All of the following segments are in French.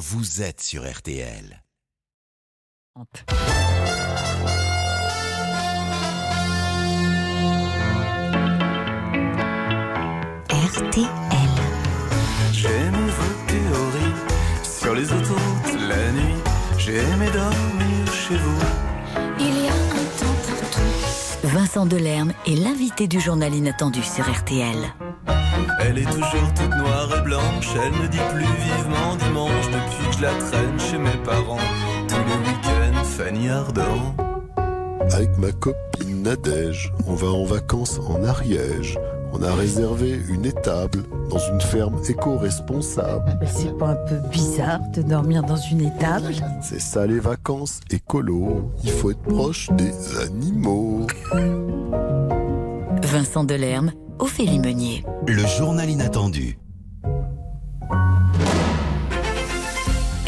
vous êtes sur RTL. RTL. J'aime vos théories sur les autoroutes la nuit. J'ai aimé dormir chez vous. Il y a un temps pour tout. Vincent Delerme est l'invité du journal inattendu sur RTL. Elle est toujours toute noire et blanche. Elle me dit plus vivement dimanche depuis que je la traîne chez mes parents. Tous les week-ends, Fanny Ardant. Avec ma copine Nadège, on va en vacances en Ariège. On a réservé une étable dans une ferme éco-responsable. Mais c'est pas un peu bizarre de dormir dans une étable? C'est ça les vacances écolo. Il faut être proche des animaux. Vincent Delerme, Ophélie Meunier. Le journal inattendu.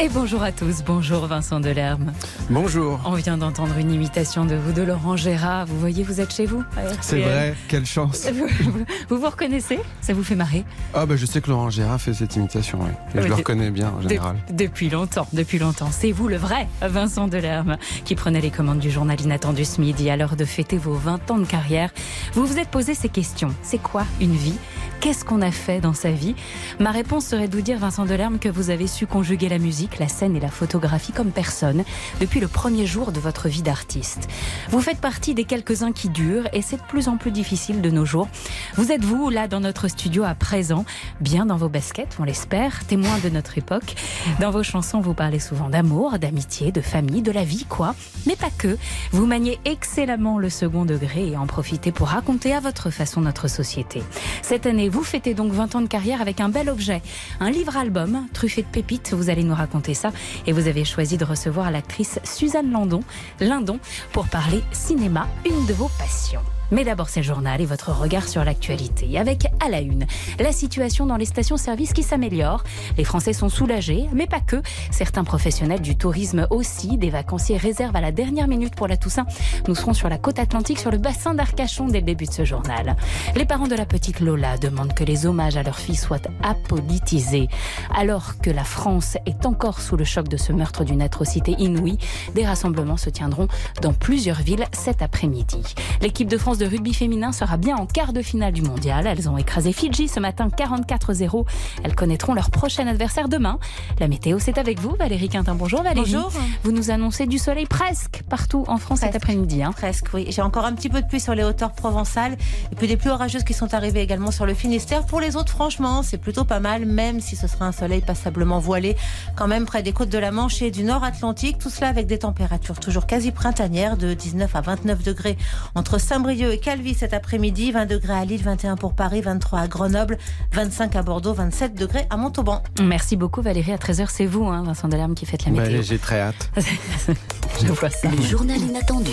Et bonjour à tous, bonjour Vincent Delerme. Bonjour. On vient d'entendre une imitation de vous de Laurent Gérard. Vous voyez, vous êtes chez vous. C'est vrai, quelle chance. Vous, vous- vous vous reconnaissez? Ça vous fait marrer? Ah bah je sais que Laurent Gérard fait cette imitation, oui. Et Oui, je le reconnais bien en De- général. depuis longtemps, depuis longtemps. C'est vous le vrai Vincent Delerme qui prenait les commandes du journal inattendu ce midi à l'heure de fêter vos 20 ans de carrière. Vous vous êtes posé ces questions. C'est quoi une vie? Qu'est-ce qu'on a fait dans sa vie? Ma réponse serait de vous dire, Vincent Delerme, que vous avez su conjuguer la musique, la scène et la photographie comme personne depuis le premier jour de votre vie d'artiste. Vous faites partie des quelques-uns qui durent et c'est de plus en plus difficile de nos jours. Vous êtes vous, là, dans notre studio à présent, bien dans vos baskets, on l'espère, témoin de notre époque. Dans vos chansons, vous parlez souvent d'amour, d'amitié, de famille, de la vie, quoi. Mais pas que. Vous maniez excellemment le second degré et en profitez pour raconter à votre façon notre société. Cette année, vous fêtez donc 20 ans de carrière avec un bel objet, un livre-album truffé de pépites. Vous allez nous raconter ça. Et vous avez choisi de recevoir l'actrice Suzanne Landon, Lindon pour parler cinéma, une de vos passions. Mais d'abord, c'est le journal et votre regard sur l'actualité. Avec à la une, la situation dans les stations-service qui s'améliore. Les Français sont soulagés, mais pas que. Certains professionnels du tourisme aussi. Des vacanciers réservent à la dernière minute pour la Toussaint. Nous serons sur la côte atlantique, sur le bassin d'Arcachon dès le début de ce journal. Les parents de la petite Lola demandent que les hommages à leur fille soient apolitisés. Alors que la France est encore sous le choc de ce meurtre d'une atrocité inouïe, des rassemblements se tiendront dans plusieurs villes cet après-midi. L'équipe de France rugby féminin sera bien en quart de finale du mondial. Elles ont écrasé Fidji ce matin 44-0. Elles connaîtront leur prochain adversaire demain. La météo, c'est avec vous, Valérie Quintin. Bonjour Valérie. Bonjour. Vous nous annoncez du soleil presque partout en France cet après-midi. hein. Presque, oui. J'ai encore un petit peu de pluie sur les hauteurs provençales et puis des pluies orageuses qui sont arrivées également sur le Finistère. Pour les autres, franchement, c'est plutôt pas mal, même si ce sera un soleil passablement voilé, quand même près des côtes de la Manche et du Nord Atlantique. Tout cela avec des températures toujours quasi printanières de 19 à 29 degrés entre Saint-Brieuc et Calvi cet après-midi, 20 degrés à Lille, 21 pour Paris, 23 à Grenoble, 25 à Bordeaux, 27 degrés à Montauban. Merci beaucoup Valérie. À 13h, c'est vous, hein, Vincent Delerme, qui faites la Bah, météo. J'ai très hâte. Je vois ça. Le journal inattendu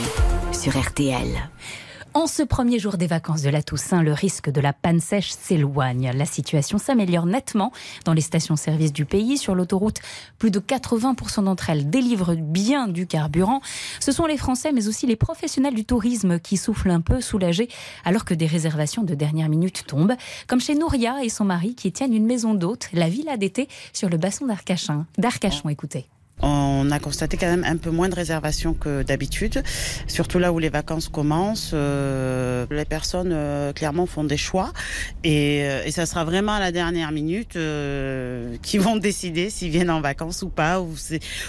sur RTL. En ce premier jour des vacances de la Toussaint, le risque de la panne sèche s'éloigne. La situation s'améliore nettement dans les stations-service du pays. Sur l'autoroute, plus de 80% d'entre elles délivrent bien du carburant. Ce sont les Français, mais aussi les professionnels du tourisme qui soufflent un peu soulagés alors que des réservations de dernière minute tombent. Comme chez Nouria et son mari qui tiennent une maison d'hôte, la villa d'été sur le bassin d'Arcachon. D'Arcachon, écoutez. On a constaté quand même un peu moins de réservations que d'habitude, surtout là où les vacances commencent. euh, les personnes euh, clairement font des choix et, euh, et ça sera vraiment à la dernière minute euh, qui vont décider s'ils viennent en vacances ou pas, ou,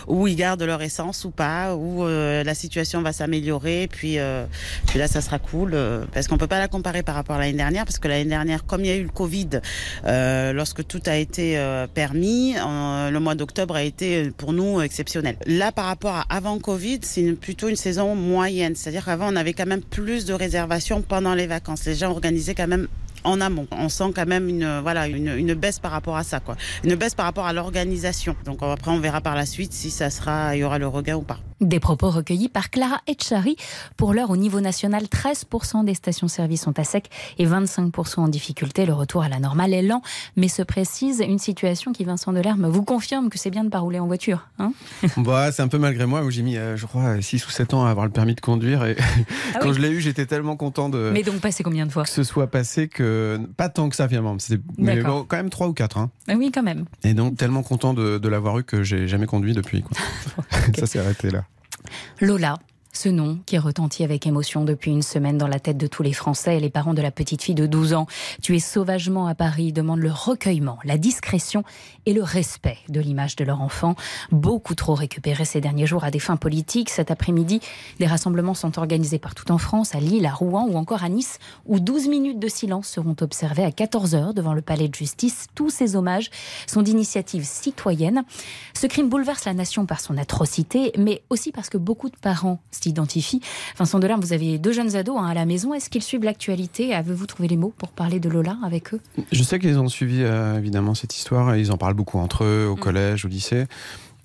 ou ils gardent leur essence ou pas, ou euh, la situation va s'améliorer. Puis, euh, puis là, ça sera cool parce qu'on peut pas la comparer par rapport à l'année dernière parce que l'année dernière, comme il y a eu le Covid, lorsque tout a été permis, le mois d'octobre a été pour nous exceptionnel. Là, par rapport à avant Covid, c'est plutôt une saison moyenne. C'est-à-dire qu'avant, on avait quand même plus de réservations pendant les vacances. Les gens organisaient quand même en amont. On sent quand même une voilà une, une baisse par rapport à ça quoi. Une baisse par rapport à l'organisation. Donc après on verra par la suite si ça sera il y aura le regain ou pas. Des propos recueillis par Clara Etchari. Pour l'heure, au niveau national, 13% des stations-service sont à sec et 25% en difficulté. Le retour à la normale est lent, mais se précise une situation qui, Vincent Delerme, vous confirme que c'est bien de ne pas rouler en voiture. Hein? Bah, c'est un peu malgré moi. où J'ai mis, euh, je crois, 6 ou 7 ans à avoir le permis de conduire. Et Ah quand oui? je l'ai eu, j'étais tellement content de mais donc, passé combien de fois? que ce soit passé que que pas tant que ça finalement. Mais bon, quand même trois ou quatre. hein. Ah Oui, quand même. Et donc tellement content de, de l'avoir eu que j'ai jamais conduit depuis. quoi. ça s'est arrêté là. Lola, ce nom qui retentit avec émotion depuis une semaine dans la tête de tous les Français et les parents de la petite fille de 12 ans, tuée sauvagement à Paris, demandent le recueillement, la discrétion et le respect de l'image de leur enfant, beaucoup trop récupéré ces derniers jours à des fins politiques. Cet après-midi, des rassemblements sont organisés partout en France, à Lille, à Rouen ou encore à Nice, où 12 minutes de silence seront observées à 14h devant le palais de justice. Tous ces hommages sont d'initiatives citoyennes. Ce crime bouleverse la nation par son atrocité, mais aussi parce que beaucoup de parents Vincent Delarme, vous avez deux jeunes ados hein, à la maison. Est-ce qu'ils suivent l'actualité? Avez-vous trouvé les mots pour parler de Lola avec eux? Je sais qu'ils ont suivi euh, évidemment cette histoire ils en parlent beaucoup entre eux, au collège, au lycée.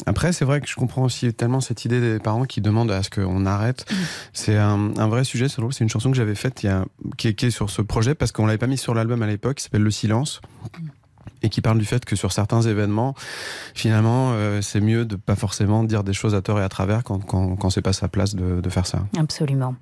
Après, c'est vrai que je comprends aussi tellement cette idée des parents qui demandent à ce qu'on arrête. C'est un, un vrai sujet, c'est drôle. C'est une chanson que j'avais faite il y a, qui, est, qui est sur ce projet parce qu'on l'avait pas mis sur l'album à l'époque, qui s'appelle Le Silence. Et qui parle du fait que sur certains événements, finalement, euh, c'est mieux de pas forcément dire des choses à tort et à travers quand, quand, quand c'est pas sa place de, faire ça. Absolument.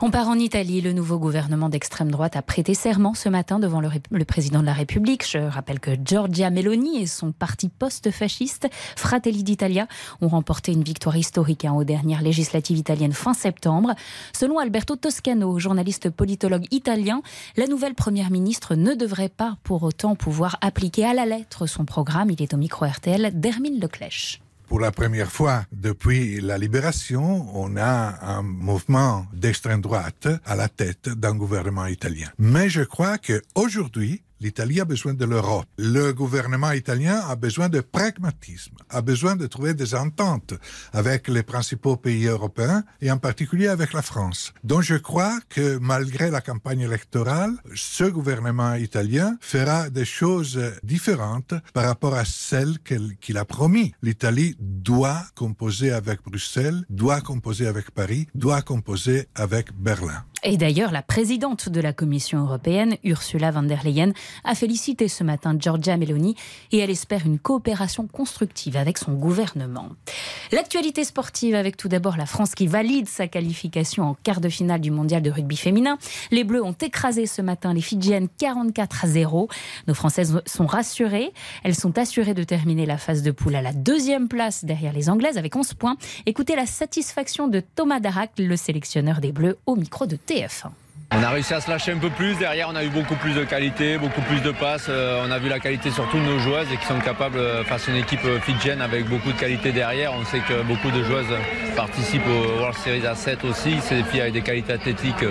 On part en Italie. Le nouveau gouvernement d'extrême droite a prêté serment ce matin devant le président de la République. Je rappelle que Giorgia Meloni et son parti post-fasciste, Fratelli d'Italia, ont remporté une victoire historique hein, aux dernières législatives italiennes fin septembre. Selon Alberto Toscano, journaliste politologue italien, la nouvelle première ministre ne devrait pas pour autant pouvoir appliquer à la lettre son programme. Il est au micro RTL d'Hermine Leclèche. Pour la première fois depuis la libération, on a un mouvement d'extrême droite à la tête d'un gouvernement italien. Mais je crois que aujourd'hui, l'Italie a besoin de l'Europe. Le gouvernement italien a besoin de pragmatisme, a besoin de trouver des ententes avec les principaux pays européens et en particulier avec la France. Donc je crois que malgré la campagne électorale, ce gouvernement italien fera des choses différentes par rapport à celles qu'il a promis. L'Italie doit composer avec Bruxelles, doit composer avec Paris, doit composer avec Berlin. Et d'ailleurs, la présidente de la Commission européenne, Ursula von der Leyen, a félicité ce matin Giorgia Meloni et elle espère une coopération constructive avec son gouvernement. L'actualité sportive avec tout d'abord la France qui valide sa qualification en quart de finale du mondial de rugby féminin. Les Bleus ont écrasé ce matin les Fidjiennes 44 à 0. Nos Françaises sont rassurées. Elles sont assurées de terminer la phase de poule à la deuxième place derrière les Anglaises avec 11 points. Écoutez la satisfaction de Thomas Darac, le sélectionneur des Bleus, au micro de Stefan. On a réussi à se lâcher un peu plus. Derrière, on a eu beaucoup plus de qualité, beaucoup plus de passes. Euh, on a vu la qualité surtout de nos joueuses et qui sont capables, euh, face à une équipe euh, fidjienne avec beaucoup de qualité derrière. On sait que beaucoup de joueuses participent au World Series A7 aussi. C'est des filles avec des qualités athlétiques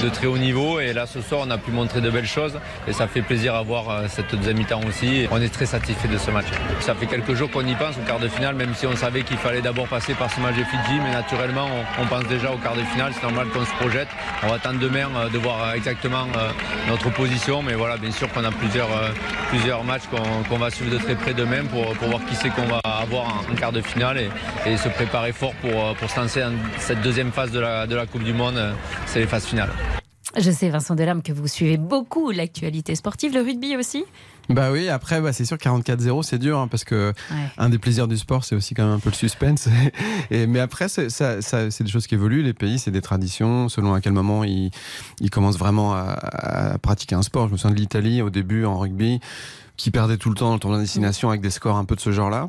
de très haut niveau. Et là, ce soir, on a pu montrer de belles choses. Et ça fait plaisir à voir cette deuxième mi-temps aussi. On est très satisfait de ce match. Ça fait quelques jours qu'on y pense au quart de finale, même si on savait qu'il fallait d'abord passer par ce match de Fidji. Mais naturellement, on, pense déjà au quart de finale. C'est normal qu'on se projette. On va attendre demain de voir euh, exactement euh, notre position. Mais voilà, bien sûr qu'on a plusieurs, euh, plusieurs matchs qu'on va suivre de très près demain pour, pour voir qui c'est qu'on va avoir en, quart de finale et, se préparer fort pour, euh, pour se lancer en cette deuxième phase de la, de la Coupe du Monde. euh, C'est les phases finales. Je sais, Vincent Delarme, que vous suivez beaucoup l'actualité sportive, le rugby aussi. Bah oui, après, bah, c'est sûr 44-0, c'est dur, hein, parce que Ouais. un des plaisirs du sport, c'est aussi quand même un peu le suspense. Et, mais après, c'est ça, ça- c'est des choses qui évoluent. Les pays, c'est des traditions, selon à quel moment ils, ils commencent vraiment à, à pratiquer un sport. Je me souviens de l'Italie, au début, en rugby, qui perdait tout le temps le tournoi de destination avec des scores un peu de ce genre-là.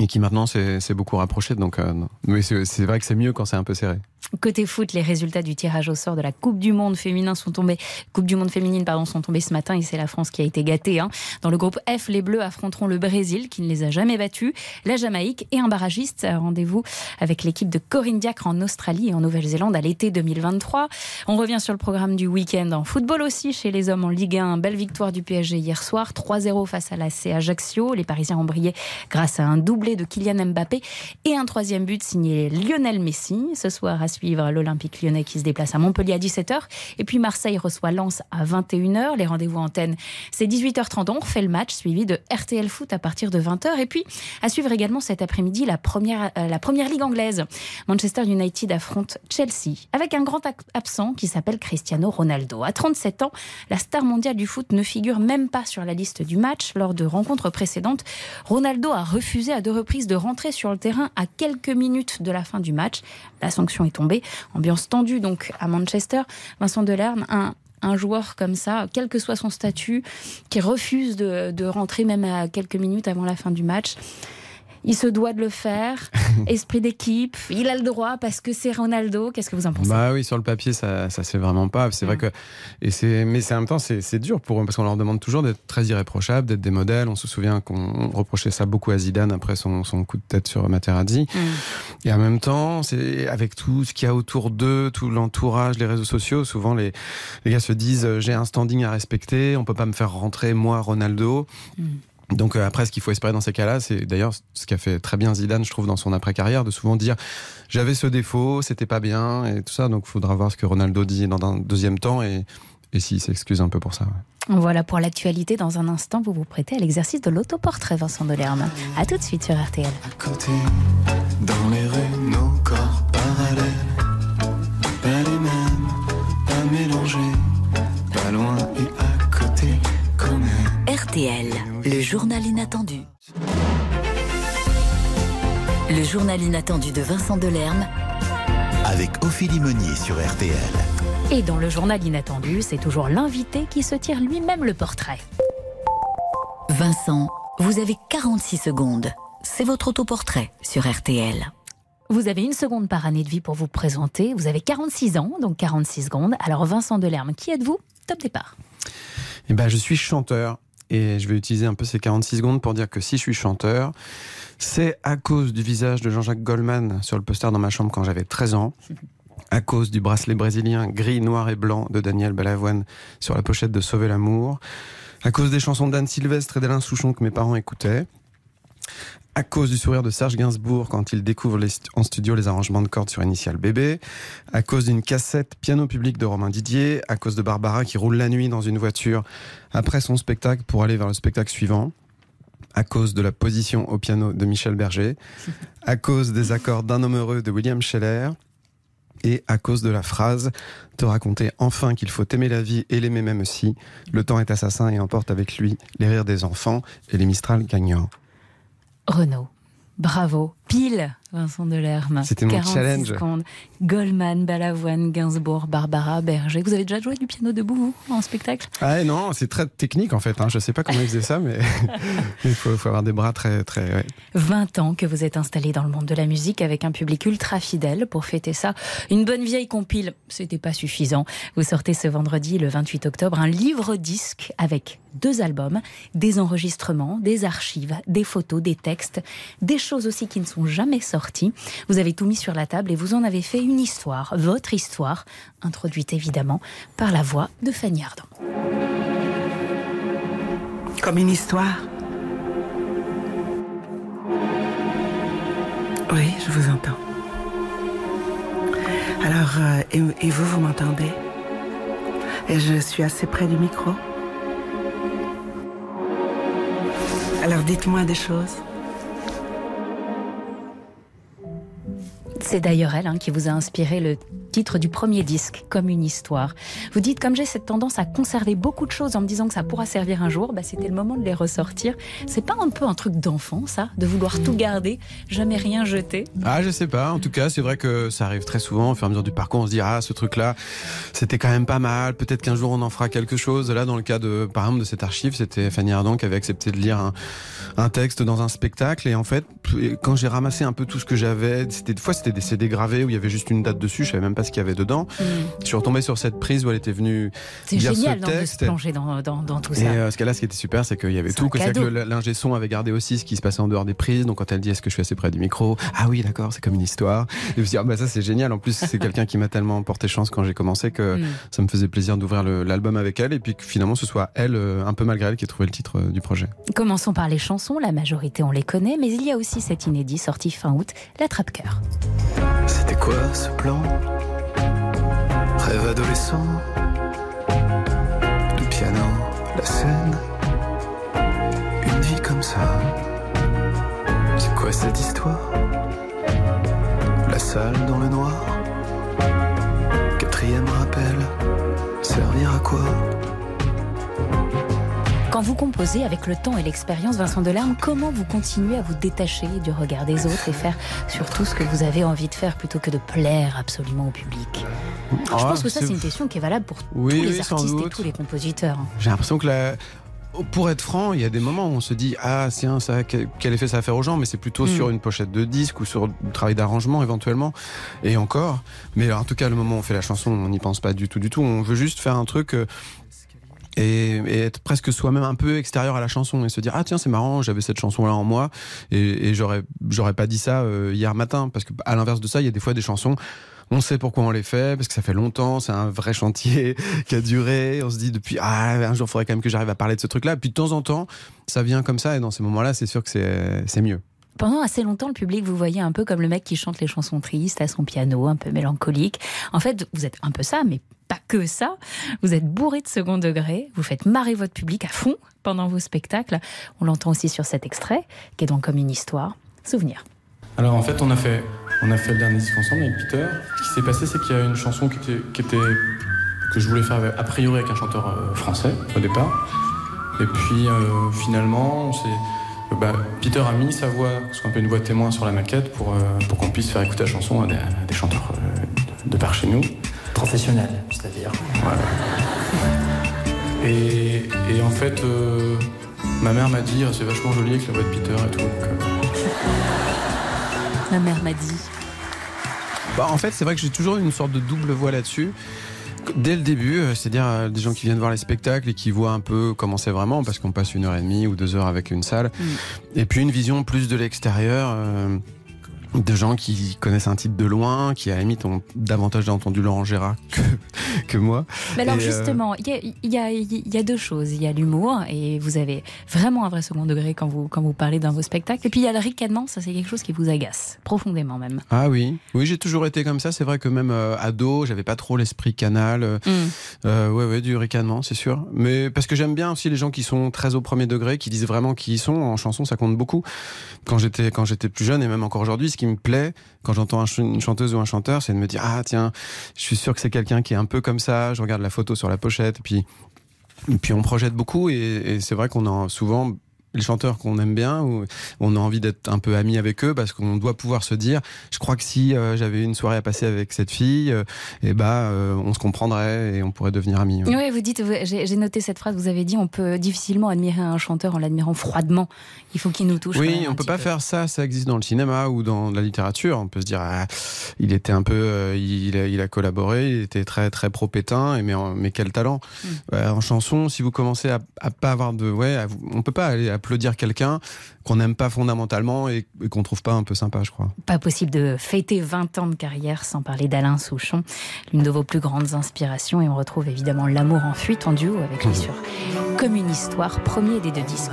Et qui maintenant s'est beaucoup rapproché. Donc, euh, mais c'est vrai que c'est mieux quand c'est un peu serré. Côté foot, les résultats du tirage au sort de la Coupe du Monde féminin sont tombés, Coupe du Monde féminine pardon, sont tombés ce matin et c'est la France qui a été gâtée. hein. Dans le groupe F, les Bleus affronteront le Brésil qui ne les a jamais battus, la Jamaïque et un barragiste. Rendez-vous avec l'équipe de Corinne Diacre en Australie et en Nouvelle-Zélande à l'été 2023. On revient sur le programme du week-end en football aussi chez les hommes en Ligue 1. Belle victoire du PSG hier soir, 3-0 face à la Ajaccio. Les Parisiens ont brillé grâce à un doublé de Kylian Mbappé et un troisième but signé Lionel Messi. Ce soir à suivre l'Olympique lyonnais qui se déplace à Montpellier à 17h. Et puis Marseille reçoit Lens à 21h. Les rendez-vous antenne, c'est 18h30. On refait le match suivi de RTL Foot à partir de 20h. Et puis à suivre également cet après-midi la première, euh, la première ligue anglaise. Manchester United affronte Chelsea avec un grand absent qui s'appelle Cristiano Ronaldo. À 37 ans, la star mondiale du foot ne figure même pas sur la liste du match. Lors de rencontres précédentes, Ronaldo a refusé à deux reprises de rentrer sur le terrain à quelques minutes de la fin du match. La sanction est tombée. Ambiance tendue donc à Manchester. Vincent Delarme, un, un joueur comme ça, quel que soit son statut, qui refuse de rentrer même à quelques minutes avant la fin du match il se doit de le faire. Esprit d'équipe, il a le droit parce que c'est Ronaldo. Qu'est-ce que vous en pensez? Bah oui, sur le papier, ça, ça se fait vraiment pas. C'est vrai mm. que, et c'est, mais c'est en même temps, c'est dur pour eux parce qu'on leur demande toujours d'être très irréprochables, d'être des modèles. On se souvient qu'on reprochait ça beaucoup à Zidane après son, son coup de tête sur Materazzi. Mm. Et en même temps, c'est avec tout ce qu'il y a autour d'eux, tout l'entourage, les réseaux sociaux, souvent les, les gars se disent j'ai un standing à respecter, on peut pas me faire rentrer moi Ronaldo. Mm. Donc euh, après, ce qu'il faut espérer dans ces cas-là, c'est d'ailleurs ce qu'a fait très bien Zidane, je trouve, dans son après-carrière, de souvent dire j'avais ce défaut, c'était pas bien et tout ça. Donc il faudra voir ce que Ronaldo dit dans un deuxième temps et, et s'il s'excuse un peu pour ça. Voilà pour l'actualité. Dans un instant, vous vous prêtez à l'exercice de l'autoportrait, Vincent Delerme. A tout de suite sur RTL. À côté, dans les rues, nos corps parallèles, pas les mêmes, pas mélangés, pas loin et à côté, quand même. RTL, journal inattendu. Le journal inattendu de Vincent Delerme avec Ophélie Meunier sur RTL. Et dans le journal inattendu, c'est toujours l'invité qui se tire lui-même le portrait. Vincent, vous avez 46 secondes. C'est votre autoportrait sur RTL. Vous avez une seconde par année de vie pour vous présenter. Vous avez 46 ans, donc 46 secondes. Alors Vincent Delerme, qui êtes-vous? Top départ. Eh ben, je suis chanteur et je vais utiliser un peu ces 46 secondes pour dire que si je suis chanteur, c'est à cause du visage de Jean-Jacques Goldman sur le poster dans ma chambre quand j'avais 13 ans. À cause du bracelet brésilien gris, noir et blanc de Daniel Balavoine sur la pochette de Sauver l'amour. À cause des chansons d'Anne Sylvestre et d'Alain Souchon que mes parents écoutaient à cause du sourire de Serge Gainsbourg quand il découvre en studio les arrangements de cordes sur Initial Bébé, à cause d'une cassette piano public de Romain Didier, à cause de Barbara qui roule la nuit dans une voiture après son spectacle pour aller vers le spectacle suivant, à cause de la position au piano de Michel Berger, à cause des accords d'un homme heureux de William Scheller, et à cause de la phrase te raconter enfin qu'il faut aimer la vie et l'aimer même aussi. Le temps est assassin et emporte avec lui les rires des enfants et les Mistral gagnants. Renault. Bravo. Pile Vincent Delerme. C'était mon challenge. Secondes. Goldman, Balavoine, Gainsbourg, Barbara, Berger. Vous avez déjà joué du piano debout, vous, en spectacle? Ah non, c'est très technique en fait. Hein. Je ne sais pas comment ils faisaient ça, mais il faut, avoir des bras très... très 20 ans que vous êtes installé dans le monde de la musique avec un public ultra fidèle. Pour fêter ça, une bonne vieille compile, c'était pas suffisant. Vous sortez ce vendredi, le 28 octobre, un livre-disque avec deux albums, des enregistrements, des archives, des photos, des textes, des choses aussi qui ne sont jamais sorties vous avez tout mis sur la table et vous en avez fait une histoire, votre histoire, introduite évidemment par la voix de Fanny Ardant. Comme une histoire Oui, je vous entends. Alors, euh, et, vous, vous m'entendez? Et je suis assez près du micro Alors dites-moi des choses. C'est d'ailleurs elle hein, qui vous a inspiré le titre du premier disque, Comme une histoire. Vous dites, comme j'ai cette tendance à conserver beaucoup de choses en me disant que ça pourra servir un jour, bah, c'était le moment de les ressortir. C'est pas un peu un truc d'enfant, ça, de vouloir tout garder, jamais rien jeter? Ah, je sais pas. En tout cas, c'est vrai que ça arrive très souvent. Au fur et à mesure du parcours, on se dit, ah, ce truc-là, c'était quand même pas mal. Peut-être qu'un jour, on en fera quelque chose. Là, dans le cas de, par exemple, de cette archive, c'était Fanny Ardant qui avait accepté de lire un, texte dans un spectacle. Et en fait, quand j'ai ramassé un peu tout ce que j'avais, c'était, des fois, c'était des CD gravés où il y avait juste une date dessus. Je savais même pas ce qu'il y avait dedans. Mm. Je suis retombé sur cette prise où elle était venue C'est génial ce texte. de se plonger dans, dans, dans tout ça. Et euh, ce cas-là, ce qui était super, c'est qu'il y avait tout, que, que l'ingé son avait gardé aussi ce qui se passait en dehors des prises. Donc quand elle dit est-ce que je suis assez près du micro? Ah oui, d'accord, c'est comme une histoire. Et je me suis dit, ah, bah, ça c'est génial. En plus, c'est quelqu'un qui m'a tellement porté chance quand j'ai commencé que mm. ça me faisait plaisir d'ouvrir l'album avec elle et puis que finalement ce soit elle, euh, un peu malgré elle, qui ait trouvé le titre euh, du projet. Commençons par les chansons. La majorité, on les connaît, mais il y a aussi cet inédit sorti fin août, La Trappe-Cœur. C'était quoi ce plan? Rêve adolescent, le piano, la scène, une vie comme ça? C'est quoi cette histoire? La salle dans le noir, quatrième rappel, servir à quoi? Quand vous composez avec le temps et l'expérience, Vincent Delarme, comment vous continuez à vous détacher du regard des autres et faire surtout ce que vous avez envie de faire plutôt que de plaire absolument au public? Je Ah, pense que ça, c'est- une question qui est valable pour Oui, tous les oui, artistes et tous les compositeurs. J'ai l'impression que la... Pour être franc, il y a des moments où on se dit ah tiens ça quel effet ça va faire aux gens, mais c'est plutôt Mm. sur une pochette de disque ou sur du travail d'arrangement éventuellement et encore. Mais en tout cas le moment où on fait la chanson, on n'y pense pas du tout du tout. On veut juste faire un truc euh, et, et être presque soi-même un peu extérieur à la chanson et se dire ah tiens c'est marrant j'avais cette chanson là en moi. Et, et j'aurais j'aurais pas dit ça euh, hier matin. Parce que à l'inverse de ça il y a des fois des chansons on sait pourquoi on les fait parce que ça fait longtemps c'est un vrai chantier qui a duré. On se dit depuis ah un jour faudrait quand même que j'arrive à parler de ce truc là puis de temps en temps ça vient comme ça. Et dans ces moments là c'est sûr que c'est mieux Pendant assez longtemps, le public vous voyait un peu comme le mec qui chante les chansons tristes à son piano, un peu mélancolique. En fait, vous êtes un peu ça, mais pas que ça. Vous êtes bourré de second degré, vous faites marrer votre public à fond pendant vos spectacles. On l'entend aussi sur cet extrait, qui est donc comme une histoire. Souvenir. Alors en fait, on a fait, on a fait le dernier disque ensemble avec Peter. Ce qui s'est passé, c'est qu'il y a une chanson qui était, que je voulais faire a priori avec un chanteur euh, français au départ. Et puis euh, finalement, on s'est- bah, Peter a mis sa voix, ce qu'on appelle une voix témoin sur la maquette, pour, euh, pour qu'on puisse faire écouter la chanson à des, à des chanteurs euh, de, de par chez nous. Professionnel, c'est-à-dire. Voilà. Et, et en fait, euh, ma mère m'a dit, c'est vachement joli avec la voix de Peter et tout. donc, euh, Ma mère m'a dit. Bah, en fait, c'est vrai que j'ai toujours eu une sorte de double voix là-dessus. Dès le début, euh, c'est-à-dire euh, des gens qui viennent voir les spectacles et qui voient un peu comment c'est vraiment, parce qu'on passe une heure et demie ou deux heures avec une salle. Et puis une vision plus de l'extérieur, euh, de gens qui connaissent un titre de loin, qui à la limite ont davantage entendu Laurent Gérard que, que moi. Mais alors Et, euh, justement, il y, a, y a- il y a deux choses. Il y a l'humour, et vous avez vraiment un vrai second degré quand vous, quand vous parlez dans vos spectacles. Et puis il y a le ricanement, ça c'est quelque chose qui vous agace, profondément même. Ah oui, oui, j'ai toujours été comme ça. C'est vrai que même euh, ado, j'avais pas trop l'esprit canal. euh, euh, ouais, ouais, du ricanement, c'est sûr. Mais parce que j'aime bien aussi les gens qui sont très au premier degré, qui disent vraiment qui ils sont. En chanson, ça compte beaucoup. Quand j'étais quand j'étais plus jeune et même encore aujourd'hui, ce qui me plaît quand j'entends une chanteuse ou un chanteur, c'est de me dire ah tiens, je suis sûr que c'est quelqu'un qui est un peu comme ça. Je regarde la photo sur la pochette, et puis puis on projette beaucoup et, et c'est vrai qu'on a souvent les chanteurs qu'on aime bien, ou on a envie d'être un peu amis avec eux parce qu'on doit pouvoir se dire, je crois que si euh, j'avais une soirée à passer avec cette fille, euh, eh bah, euh, on se comprendrait et on pourrait devenir amis. ouais. Oui, vous dites, j'ai noté cette phrase, vous avez dit on peut difficilement admirer un chanteur en l'admirant froidement. Il faut qu'il nous touche. Oui, on peut pas faire ça. Ça existe dans le cinéma ou dans la littérature. On peut se dire, ah, il était un peu, euh, il, a, il a collaboré, il était très très pro pétain, et mais, mais quel talent. Ouais, en chanson, si vous commencez à, à pas avoir de, ouais, à on peut pas aller applaudir quelqu'un qu'on n'aime pas fondamentalement et, et qu'on trouve pas un peu sympa, je crois. Pas possible de fêter 20 ans de carrière sans parler d'Alain Souchon, l'une de vos plus grandes inspirations. Et on retrouve évidemment L'amour en fuite en duo avec lui sur Comme une histoire, premier des deux disques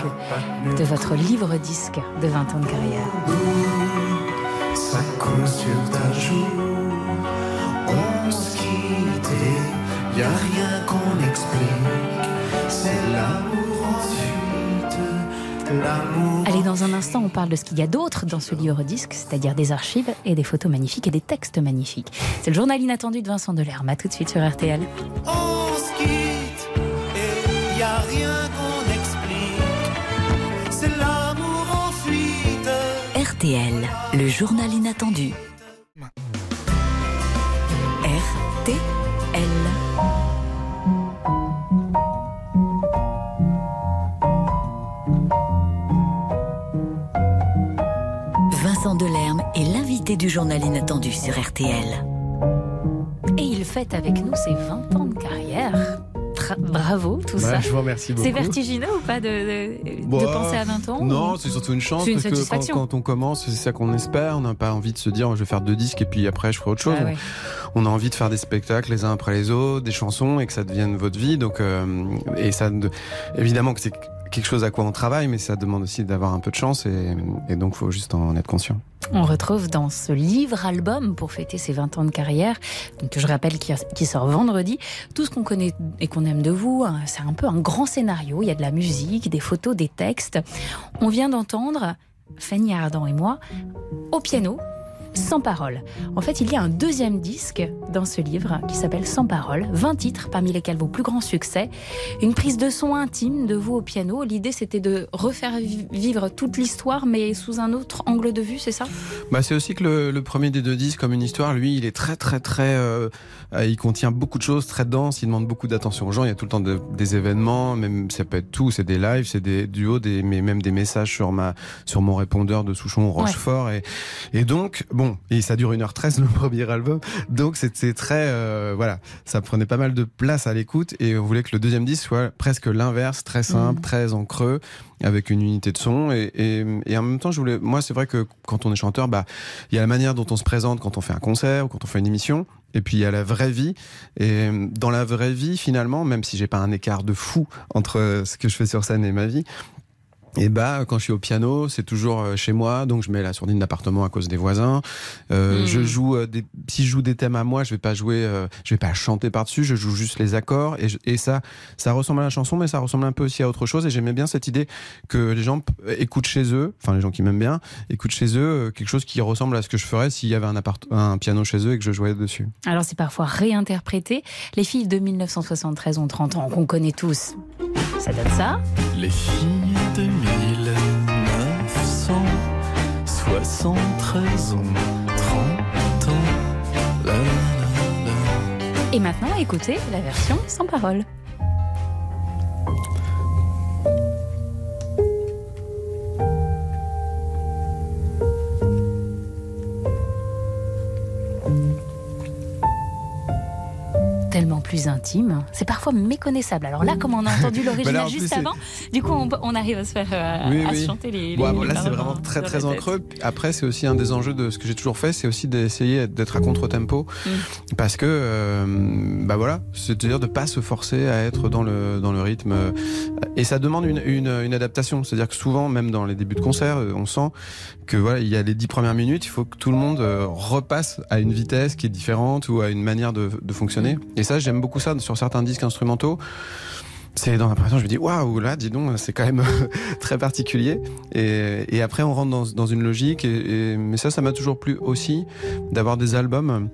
de votre livre-disque de 20 ans de carrière. Ça coule sur ta joue. On se quitte et y a rien qu'on Allez, dans un instant, on parle de ce qu'il y a d'autre dans ce livre-disque, c'est-à-dire des archives et des photos magnifiques et des textes magnifiques. C'est le journal inattendu de Vincent Delerme. À tout de suite sur RTL. On se quitte et y a rien qu'on explique. C'est l'amour en fuite. RTL, le journal inattendu. RTL. Du journal inattendu sur RTL. Et il fête avec nous ses 20 ans de carrière. Tra- Bravo, tout Bah, ça. je vous remercie C'est vertigineux ou pas de, de- de Bah, penser à 20 ans Non, ou- c'est surtout une chance C'est une parce que quand, satisfaction. quand on commence, c'est ça qu'on espère. On n'a pas envie de se dire je vais faire deux disques et puis après je ferai autre chose. Ah ouais. On a envie de faire des spectacles les uns après les autres, des chansons et que ça devienne votre vie. Donc euh, et ça, de- évidemment que c'est quelque chose à quoi on travaille, mais ça demande aussi d'avoir un peu de chance et, et donc faut juste en être conscient. On retrouve dans ce livre-album pour fêter ses 20 ans de carrière, donc je rappelle qui, qui sort vendredi, tout ce qu'on connaît et qu'on aime de vous. hein, C'est un peu un grand scénario. Il y a de la musique, des photos, des textes. On vient d'entendre Fanny Ardant et moi au piano. Sans parole. En fait, il y a un deuxième disque dans ce livre qui s'appelle Sans parole. 20 titres, parmi lesquels vos plus grands succès. Une prise de son intime de vous au piano. L'idée, c'était de refaire vivre toute l'histoire, mais sous un autre angle de vue, c'est ça? Bah, C'est aussi que le, premier des deux disques, comme une histoire, lui, il est très, très, très. Euh, il contient beaucoup de choses, très dense, il demande beaucoup d'attention aux gens. Il y a tout le temps des événements, même ça peut être tout, c'est des lives, c'est des duos, des, mais même des messages sur, ma, sur mon répondeur de Souchon Rochefort. Et, et donc, bon, et ça dure 1h13 le premier album. Donc c'était très. Euh, voilà, ça prenait pas mal de place à l'écoute et on voulait que le deuxième disque soit presque l'inverse, très simple, mm. très en creux avec une unité de son. Et, et, en même temps, je voulais, moi, c'est vrai que quand on est chanteur, bah, il y a la manière dont on se présente quand on fait un concert ou quand on fait une émission. Et puis il y a la vraie vie. Et dans la vraie vie, finalement, même si j'ai pas un écart de fou entre ce que je fais sur scène et ma vie, et bah quand je suis au piano, c'est toujours euh, chez moi, donc je mets la sourdine d'appartement à cause des voisins. Euh, hmm. Je joue euh, des, si je joue des thèmes à moi, je vais pas jouer, euh, je vais pas chanter par dessus, je joue juste les accords et, et, ça, ça ressemble à la chanson, mais ça ressemble un peu aussi à autre chose. Et j'aimais bien cette idée que les gens écoutent chez eux, enfin les gens qui m'aiment bien, écoutent chez eux quelque chose qui ressemble à ce que je ferais s'il y avait un, appart un piano chez eux et que je jouais dessus. Alors c'est parfois réinterprété. Les filles de 1973 ont 30 ans, qu'on connaît tous. Ça donne ça? Les filles de 1973 ont 30 ans. Et maintenant, écoutez la version sans parole. Tellement plus intime. C'est parfois méconnaissable. Alors là, comme on a entendu l'original juste avant, du coup, on, arrive à se faire euh, à chanter les. bon, là, c'est vraiment très très en creux. Après, c'est aussi un des enjeux de ce que j'ai toujours fait, c'est aussi d'essayer d'être à contre-tempo, mm. parce que, euh, bah voilà, c'est-à-dire de pas se forcer à être dans le dans le rythme. Et ça demande une, une, une adaptation. C'est-à-dire que souvent, même dans les débuts de concert, on sent que voilà, il y a les dix premières minutes, il faut que tout le monde euh, repasse à une vitesse qui est différente ou à une manière de, de fonctionner. Et ça, j'aime beaucoup ça sur certains disques instrumentaux c'est dans l'impression, je me dis waouh, là, dis donc, c'est quand même très particulier. Et, et, après, on rentre dans, dans une logique. Et, mais ça, ça m'a toujours plu aussi d'avoir des albums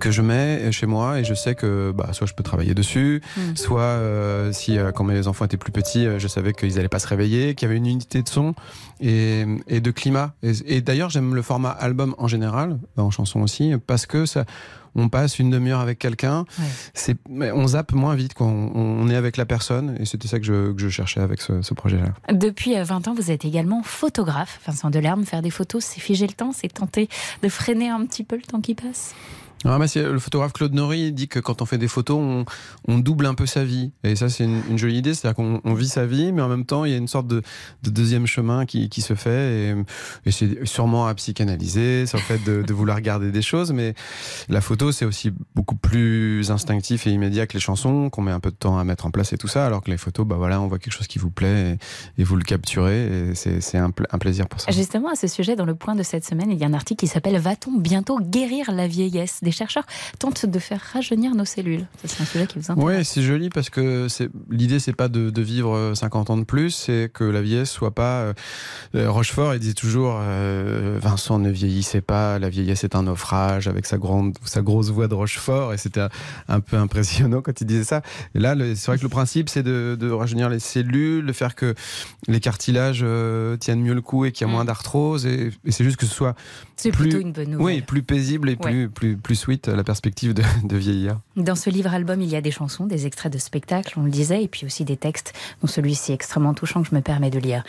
que je mets chez moi et je sais que bah, soit je peux travailler dessus, mm. soit euh, si euh, quand mes enfants étaient plus petits, euh, je savais qu'ils allaient pas se réveiller, qu'il y avait une unité de son et, et de climat. Et, et d'ailleurs, j'aime le format album en général, en chanson aussi, parce que ça on passe une demi-heure avec quelqu'un, c'est, on zappe moins vite, quoi. On, est avec la personne, et c'était ça que je, que je, cherchais avec ce, ce, projet-là. Depuis 20 ans, vous êtes également photographe. Vincent Delerme, faire des photos, c'est figer le temps, c'est tenter de freiner un petit peu le temps qui passe ah, le photographe Claude Nori dit que quand on fait des photos, on, double un peu sa vie. Et ça, c'est une, jolie idée. C'est-à-dire qu'on vit sa vie, mais en même temps, il y a une sorte de, de deuxième chemin qui, se fait. Et, c'est sûrement à psychanalyser, sur le fait de, vouloir garder des choses. Mais la photo, c'est aussi beaucoup plus instinctif et immédiat que les chansons, qu'on met un peu de temps à mettre en place et tout ça. Alors que les photos, bah voilà, on voit quelque chose qui vous plaît et, vous le capturez. Et c'est un, un plaisir pour ça. Justement, à ce sujet, dans le point de cette semaine, il y a un article qui s'appelle Va-t-on bientôt guérir la vieillesse? Chercheurs tentent de faire rajeunir nos cellules. C'est un sujet qui vous intéresse. Oui, c'est joli parce que l'idée, c'est pas de, vivre 50 ans de plus, c'est que la vieillesse soit pas. Euh, euh, Rochefort, il dit toujours euh, Vincent ne vieillissait pas, la vieillesse est un naufrage, avec sa, grande, sa grosse voix de Rochefort, et c'était un peu impressionnant quand il disait ça. Et là, c'est vrai que le principe, c'est de, rajeunir les cellules, de faire que les cartilages tiennent mieux le coup et qu'il y a moins mm. d'arthrose, et, c'est juste que ce soit. C'est plutôt une bonne nouvelle. Oui, plus paisible et plus, plus, plus sweet la perspective de, vieillir. Dans ce livre-album, il y a des chansons, des extraits de spectacles, on le disait, et puis aussi des textes, dont celui-ci extrêmement touchant que je me permets de lire.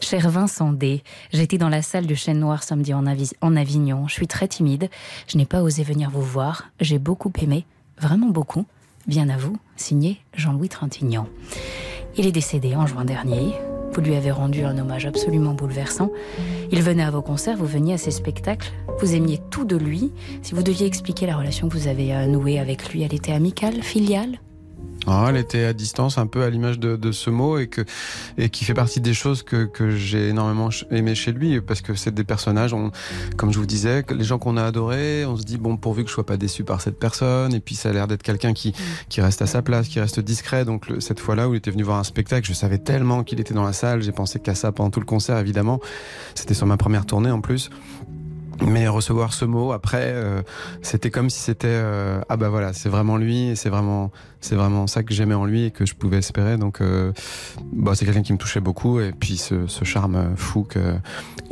Cher Vincent D, j'étais dans la salle du Chêne Noir samedi en, en Avignon. Je suis très timide. Je n'ai pas osé venir vous voir. J'ai beaucoup aimé, vraiment beaucoup. Bien à vous, signé Jean-Louis Trintignant. Il est décédé en juin dernier. Vous lui avez rendu un hommage absolument bouleversant. Il venait à vos concerts, vous veniez à ses spectacles, vous aimiez tout de lui. Si vous deviez expliquer la relation que vous avez euh, nouée avec lui, elle était amicale, filiale? Elle était à distance, un peu à l'image de, de, ce mot, et, que, et qui fait partie des choses que, que j'ai énormément aimé chez lui, parce que c'est des personnages, on, comme je vous disais, les gens qu'on a adorés, on se dit, bon, pourvu que je sois pas déçu par cette personne, et puis ça a l'air d'être quelqu'un qui, qui reste à sa place, qui reste discret. Donc cette fois-là où il était venu voir un spectacle, je savais tellement qu'il était dans la salle, j'ai pensé qu'à ça pendant tout le concert, évidemment. C'était sur ma première tournée en plus. Mais recevoir ce mot après, euh, c'était comme si c'était euh, ah bah voilà, c'est vraiment lui et c'est vraiment c'est vraiment ça que j'aimais en lui et que je pouvais espérer. Donc euh, bah, c'est quelqu'un qui me touchait beaucoup et puis ce, ce charme fou que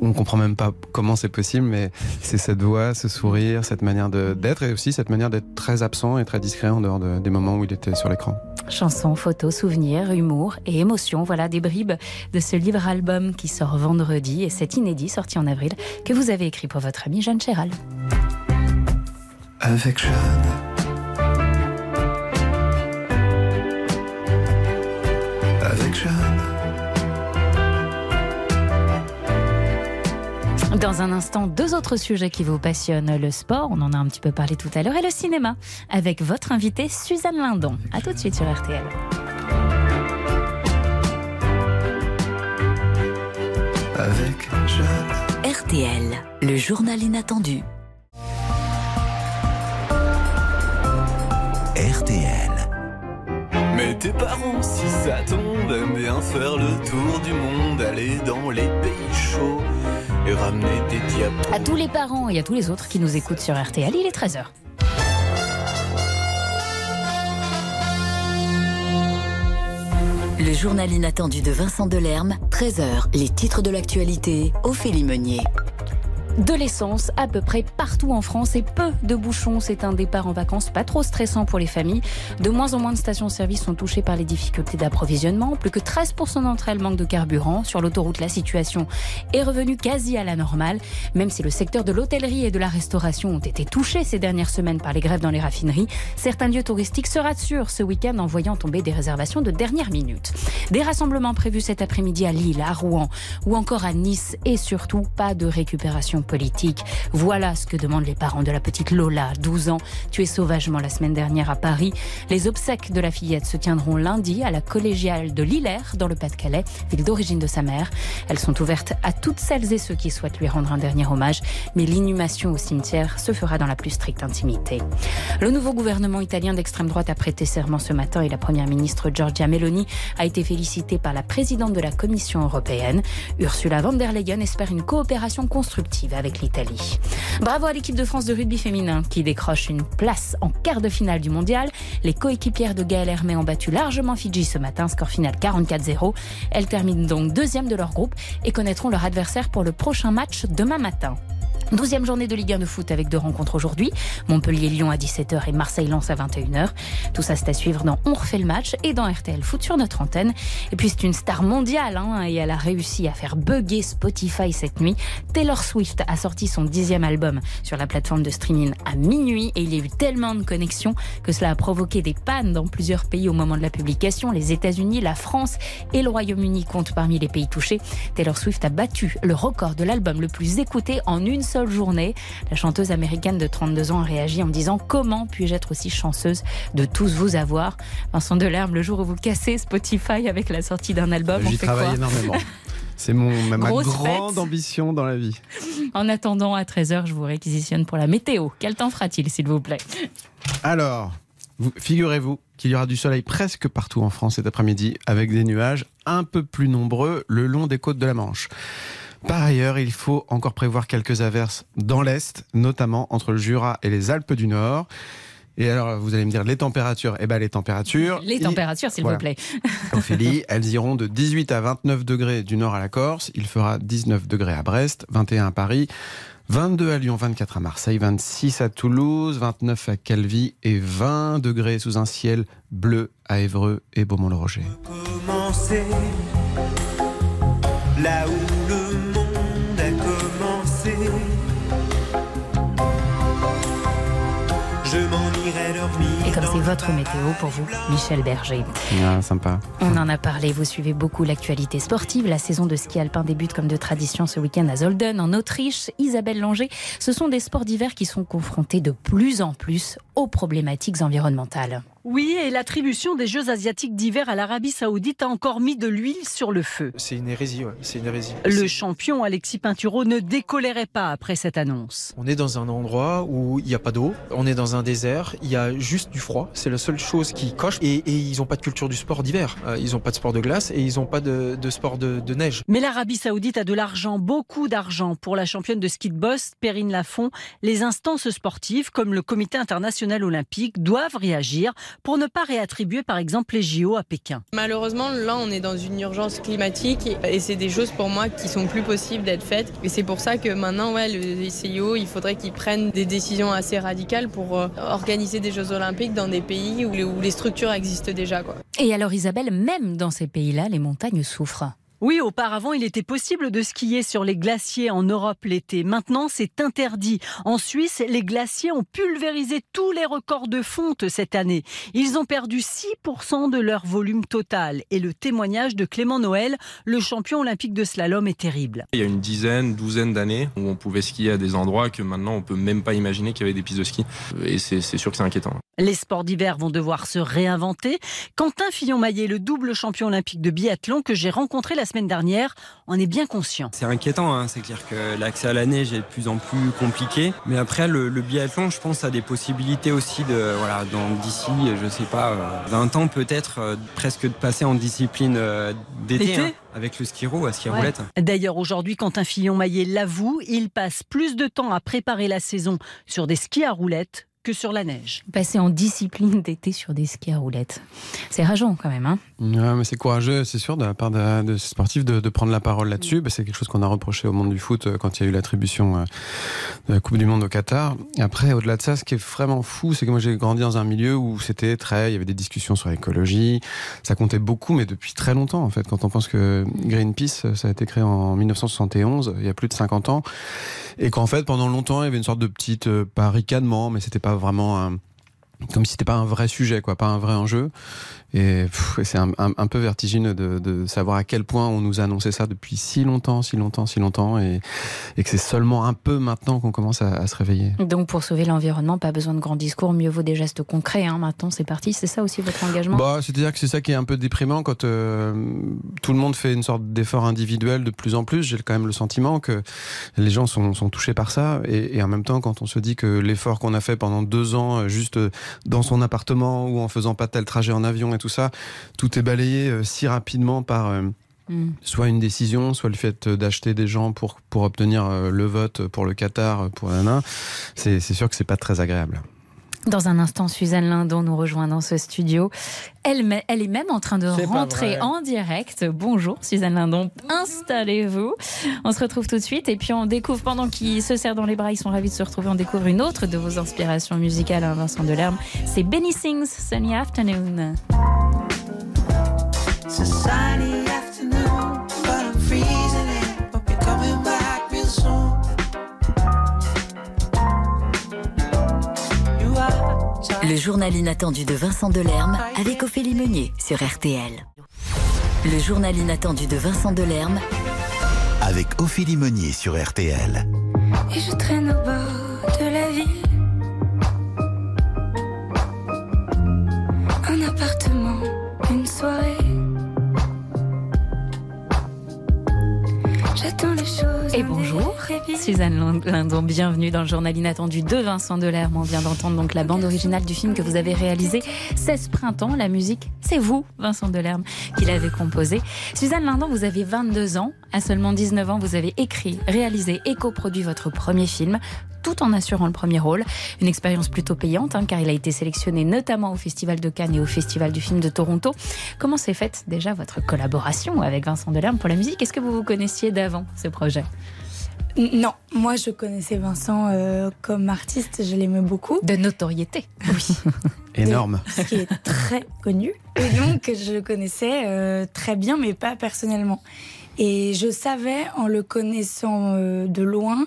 on comprend même pas comment c'est possible, mais c'est cette voix, ce sourire, cette manière de- d'être et aussi cette manière d'être très absent et très discret en dehors de- des moments où il était sur l'écran. Chansons, photos, souvenirs, humour et émotions, voilà des bribes de ce livre-album qui sort vendredi et c'est inédit, sorti en avril, que vous avez écrit pour votre ami Jeanne Chéral. avec Jeanne. Dans un instant, deux autres sujets qui vous passionnent, le sport, on en a un petit peu parlé tout à l'heure, et le cinéma, avec votre invitée Suzanne Lindon. A tout de suite sur RTL. Avec Jeanne. RTL, le journal inattendu. RTL. Mais tes parents, si ça tombe, aiment bien faire le tour du monde, aller dans les pays chauds ramener des diapos. À tous les parents et à tous les autres qui nous écoutent sur RTL, il est 13h. Le journal inattendu de Vincent Delerme, 13h, les titres de l'actualité, Ophélie Meunier. De l'essence à peu près partout en France et peu de bouchons. C'est un départ en vacances pas trop stressant pour les familles. De moins en moins de stations-service sont touchées par les difficultés d'approvisionnement. Plus que 13% d'entre elles manquent de carburant. Sur l'autoroute, la situation est revenue quasi à la normale, même si le secteur de l'hôtellerie et de la restauration ont été touchés ces dernières semaines par les grèves dans les raffineries. Certains lieux touristiques se rassurent ce week-end en voyant tomber des réservations de dernière minute. Des rassemblements prévus cet après-midi à Lille, à Rouen ou encore à Nice et surtout pas de récupération politique. Voilà ce que demandent les parents de la petite Lola, 12 ans, tuée sauvagement la semaine dernière à Paris. Les obsèques de la fillette se tiendront lundi à la collégiale de Lillers, dans le Pas-de-Calais, ville d'origine de sa mère. Elles sont ouvertes à toutes celles et ceux qui souhaitent lui rendre un dernier hommage, mais l'inhumation au cimetière se fera dans la plus stricte intimité. Le nouveau gouvernement italien d'extrême droite a prêté serment ce matin et la première ministre Giorgia Meloni a été félicitée par la présidente de la Commission européenne. Ursula von der Leyen espère une coopération constructive avec l'Italie. Bravo à l'équipe de France de rugby féminin qui décroche une place en quart de finale du mondial. Les coéquipières de Gaël Hermé ont battu largement Fidji ce matin, score final 44-0. Elles terminent donc deuxième de leur groupe et connaîtront leur adversaire pour le prochain match demain matin. Douzième journée de Ligue 1 de foot avec deux rencontres aujourd'hui. Montpellier-Lyon à 17h et Marseille-Lens à 21h. Tout ça, c'est à suivre dans On refait le match et dans RTL Foot sur notre antenne. Et puis, c'est une star mondiale hein, et elle a réussi à faire bugger Spotify cette nuit. Taylor Swift a sorti son dixième album sur la plateforme de streaming à minuit et il y a eu tellement de connexions que cela a provoqué des pannes dans plusieurs pays au moment de la publication. Les États-Unis, la France et le Royaume-Uni comptent parmi les pays touchés. Taylor Swift a battu le record de l'album le plus écouté en une seule journée. La chanteuse américaine de 32 ans a réagi en disant Comment puis-je être aussi chanceuse de tous vous avoir? Vincent Delerme, le jour où vous cassez Spotify avec la sortie d'un album, on J'y fait travaille quoi énormément. C'est mon, ma ma grande fête. ambition dans la vie. En attendant, à 13h, je vous réquisitionne pour la météo. Quel temps fera-t-il, s'il vous plaît? Alors, vous- figurez-vous qu'il y aura du soleil presque partout en France cet après-midi, avec des nuages un peu plus nombreux le long des côtes de la Manche. Par ailleurs, il faut encore prévoir quelques averses dans l'Est, notamment entre le Jura et les Alpes du Nord. Et alors, vous allez me dire les températures? Eh ben, les températures. Les températures, s'il Voilà. vous plaît. Ophélie, elles iront de 18 à 29 degrés du nord à la Corse. Il fera 19 degrés à Brest, 21 à Paris, 22 à Lyon, 24 à Marseille, 26 à Toulouse, 29 à Calvi et 20 degrés sous un ciel bleu à Évreux et Beaumont-le-Roger. commencer là où Et comme c'est votre météo pour vous, Michel Berger. Ah, sympa. On en a parlé, vous suivez beaucoup l'actualité sportive. La saison de ski alpin débute comme de tradition ce week-end à Zolden, en Autriche. Isabelle Langer, ce sont des sports d'hiver qui sont confrontés de plus en plus aux problématiques environnementales. Oui, et l'attribution des Jeux asiatiques d'hiver à l'Arabie saoudite a encore mis de l'huile sur le feu. C'est une hérésie, ouais. c'est une hérésie. Le champion Alexis Pinturo ne décollérait pas après cette annonce. On est dans un endroit où il n'y a pas d'eau, on est dans un désert, il y a juste du froid, c'est la seule chose qui coche, et, et ils n'ont pas de culture du sport d'hiver. Euh, ils n'ont pas de sport de glace et ils n'ont pas de, de sport de, de neige. Mais l'Arabie saoudite a de l'argent, beaucoup d'argent. Pour la championne de ski de boss, Perrine Lafont, les instances sportives, comme le comité international olympique, doivent réagir pour ne pas réattribuer par exemple les JO à Pékin. Malheureusement, là, on est dans une urgence climatique et, c'est des choses pour moi qui sont plus possibles d'être faites. Et c'est pour ça que maintenant, ouais, le CIO, il faudrait qu'ils prennent des décisions assez radicales pour euh, organiser des Jeux olympiques dans des pays où les, où les structures existent déjà. Quoi. Et alors Isabelle, même dans ces pays-là, les montagnes souffrent. Oui, auparavant, il était possible de skier sur les glaciers en Europe l'été. Maintenant, c'est interdit. En Suisse, les glaciers ont pulvérisé tous les records de fonte cette année. Ils ont perdu 6% de leur volume total. Et le témoignage de Clément Noël, le champion olympique de slalom, est terrible. Il y a une dizaine, douzaine d'années où on pouvait skier à des endroits que maintenant on peut même pas imaginer qu'il y avait des pistes de ski. Et c'est sûr que c'est inquiétant. Les sports d'hiver vont devoir se réinventer. Quentin Fillon-Maillet, le double champion olympique de biathlon que j'ai rencontré la semaine dernière, en est bien conscient. C'est inquiétant, hein. c'est clair que l'accès à la neige est de plus en plus compliqué. Mais après, le, le biathlon, je pense, a des possibilités aussi de, voilà, d'ici, je sais pas, 20 ans peut-être, euh, presque de passer en discipline euh, d'été. Hein, avec le skiro à ski Ouais. roulette. D'ailleurs, aujourd'hui, Quentin Fillon-Maillet l'avoue, il passe plus de temps à préparer la saison sur des skis à roulettes que sur la neige. Passer en discipline d'été sur des skis à roulettes. C'est rageant quand même. Hein Ouais, mais c'est courageux, c'est sûr, de la part de, de ces sportifs de, de prendre la parole là-dessus. Bah, c'est quelque chose qu'on a reproché au monde du foot euh, quand il y a eu l'attribution euh, de la Coupe du Monde au Qatar. Et après, au-delà de ça, ce qui est vraiment fou, c'est que moi j'ai grandi dans un milieu où c'était très, il y avait des discussions sur l'écologie, ça comptait beaucoup, mais depuis très longtemps en fait. Quand on pense que Greenpeace, ça a été créé en 1971, il y a plus de 50 ans, et qu'en fait pendant longtemps il y avait une sorte de petite, euh, pas ricanement, mais c'était pas vraiment comme si c'était pas un vrai sujet, quoi, pas un vrai enjeu. Et, c'est un, un- un peu vertigineux de, de savoir à quel point on nous a annoncé ça depuis si longtemps, si longtemps, si longtemps, et, et que c'est seulement un peu maintenant qu'on commence à, à se réveiller. Donc pour sauver l'environnement, pas besoin de grands discours, mieux vaut des gestes concrets. Hein. Maintenant, c'est parti. C'est ça aussi votre engagement? Bah, c'est-à-dire que c'est ça qui est un peu déprimant quand euh, tout le monde fait une sorte d'effort individuel de plus en plus. J'ai quand même le sentiment que les gens sont, sont touchés par ça. Et, et en même temps, quand on se dit que l'effort qu'on a fait pendant deux ans, juste euh, dans son appartement ou en faisant pas tel trajet en avion et tout ça, tout est balayé euh, si rapidement par... euh, Mm. soit une décision, soit le fait d'acheter des gens pour, pour obtenir euh, le vote pour le Qatar, pour Nana, c'est c'est sûr que c'est pas très agréable. Dans un instant, Suzanne Lindon nous rejoint dans ce studio. Elle, est même en train de rentrer en direct. Bonjour Suzanne Lindon, installez-vous. On se retrouve tout de suite et puis on découvre, pendant qu'ils se serrent dans les bras, ils sont ravis de se retrouver, on découvre une autre de vos inspirations musicales, hein, Vincent Delerme. C'est Benny Sings, Sunny Afternoon. Le journal inattendu de Vincent Delerme avec Ophélie Meunier sur RTL. Le journal inattendu de Vincent Delerme Avec Ophélie Meunier sur RTL. Et je traîne au bord de la ville. Un appartement, une soirée. J'attends les choses. Et bonjour, Suzanne Lindon, bienvenue dans le journal inattendu de Vincent Delerme. On vient d'entendre donc la bande originale du film que vous avez réalisé 16 printemps. La musique, c'est vous, Vincent Delerme, qui l'avez composée. Suzanne Lindon, vous avez 22 ans. À seulement 19 ans, vous avez écrit, réalisé et coproduit votre premier film tout en assurant le premier rôle. Une expérience plutôt payante, hein, car il a été sélectionné notamment au Festival de Cannes et au Festival du film de Toronto. Comment s'est faite déjà votre collaboration avec Vincent Delerme pour la musique? Est-ce que vous vous connaissiez d'avant ce projet? Non, moi je connaissais Vincent euh, comme artiste, je l'aimais beaucoup. De notoriété. Oui. Énorme. Ce qui est très connu. Et donc je le connaissais euh, très bien, mais pas personnellement. Et je savais, en le connaissant euh, de loin,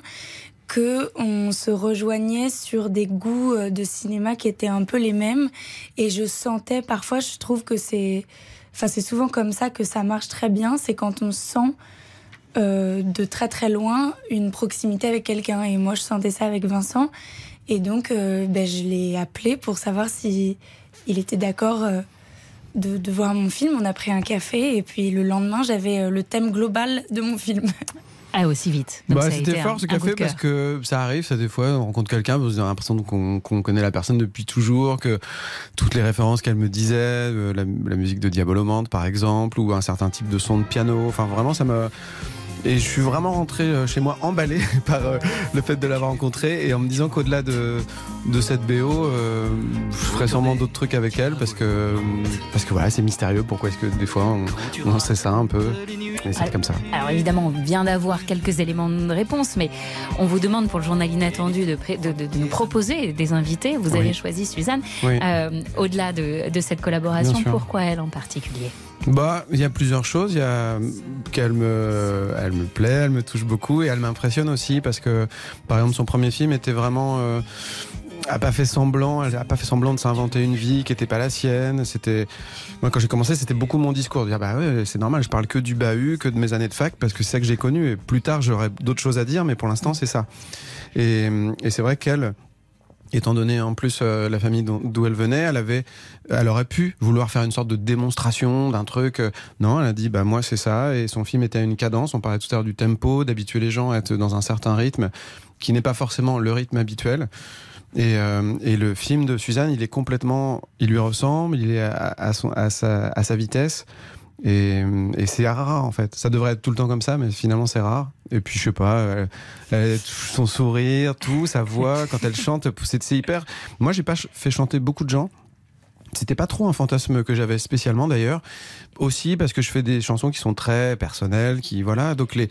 que on se rejoignait sur des goûts de cinéma qui étaient un peu les mêmes. Et je sentais, parfois, je trouve que c'est, enfin, c'est souvent comme ça que ça marche très bien. C'est quand on sent euh, de très très loin une proximité avec quelqu'un. Et moi, je sentais ça avec Vincent. Et donc, euh, ben, je l'ai appelé pour savoir si il était d'accord de, de, voir mon film. On a pris un café et puis le lendemain, j'avais le thème global de mon film. Ah, aussi vite. Bah, C'était fort ce café parce que ça arrive, ça des fois, on rencontre quelqu'un, vous avez l'impression qu'on connaît la personne depuis toujours, que toutes les références qu'elle me disait, la, la, musique de Diabolomante par exemple, ou un certain type de son de piano, enfin vraiment ça me et je suis vraiment rentré euh, chez moi emballé par euh, le fait de l'avoir rencontrée et en me disant qu'au-delà de, de cette BO, euh, je ferais sûrement d'autres trucs avec elle parce que, parce que voilà, c'est mystérieux. Pourquoi est-ce que des fois on, on sait ça un peu Et c'est comme ça. Alors évidemment, on vient d'avoir quelques éléments de réponse, mais on vous demande pour le journal inattendu de, de, de, nous proposer des invités. Vous avez choisi Suzanne. Au-delà de, cette collaboration, pourquoi elle en particulier? Bah, il y a plusieurs choses. Il y a qu'elle me, elle me plaît, elle me touche beaucoup et elle m'impressionne aussi parce que, par exemple, son premier film était vraiment euh, a pas fait semblant, elle a pas fait semblant de s'inventer une vie qui était pas la sienne. C'était moi quand j'ai commencé, c'était beaucoup mon discours, de dire bah ouais, c'est normal, je parle que du bahut, que de mes années de fac parce que c'est ça que j'ai connu et plus tard j'aurai d'autres choses à dire, mais pour l'instant c'est ça. Et, et c'est vrai qu'elle étant donné en plus euh, la famille d'où elle venait, elle avait, elle aurait pu vouloir faire une sorte de démonstration d'un truc. Euh, non, elle a dit bah moi c'est ça et son film était à une cadence. On parlait tout à l'heure du tempo, d'habituer les gens à être dans un certain rythme qui n'est pas forcément le rythme habituel. Et, euh, et, le film de Suzanne, il est complètement, il lui ressemble, il est à, son, à, sa, à sa vitesse. Et, et c'est rare en fait. Ça devrait être tout le temps comme ça, mais finalement c'est rare. Et puis je sais pas, son sourire, tout, sa voix quand elle chante, c'est hyper. Moi j'ai pas fait chanter beaucoup de gens. C'était pas trop un fantasme que j'avais spécialement d'ailleurs. Aussi parce que je fais des chansons qui sont très personnelles, qui voilà. Donc les,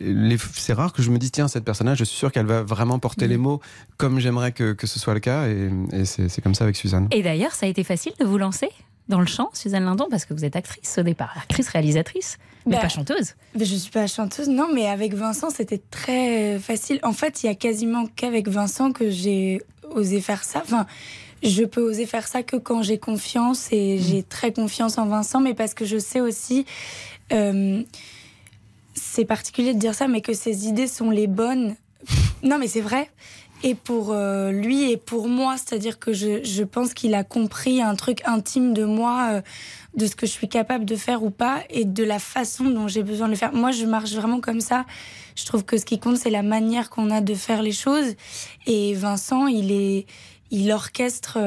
les c'est rare que je me dise tiens cette personnage, je suis sûr qu'elle va vraiment porter les mm. mots comme j'aimerais que, que ce soit le cas. Et, et c'est comme ça avec Suzanne. Et d'ailleurs, ça a été facile de vous lancer? Dans le chant, Suzanne Lindon, parce que vous êtes actrice au départ, actrice réalisatrice, mais bah, pas chanteuse. Mais je suis pas chanteuse, non, mais avec Vincent, c'était très facile. En fait, il y a quasiment qu'avec Vincent que j'ai osé faire ça. Enfin, je peux oser faire ça que quand j'ai confiance et mm. j'ai très confiance en Vincent, mais parce que je sais aussi. Euh, c'est particulier de dire ça, mais que ses idées sont les bonnes. Non, mais c'est vrai et pour euh, lui et pour moi. C'est-à-dire que je, je pense qu'il a compris un truc intime de moi, euh, de ce que je suis capable de faire ou pas, et de la façon dont j'ai besoin de le faire. Moi, je marche vraiment comme ça. Je trouve que ce qui compte, c'est la manière qu'on a de faire les choses. Et Vincent, il est, il orchestre.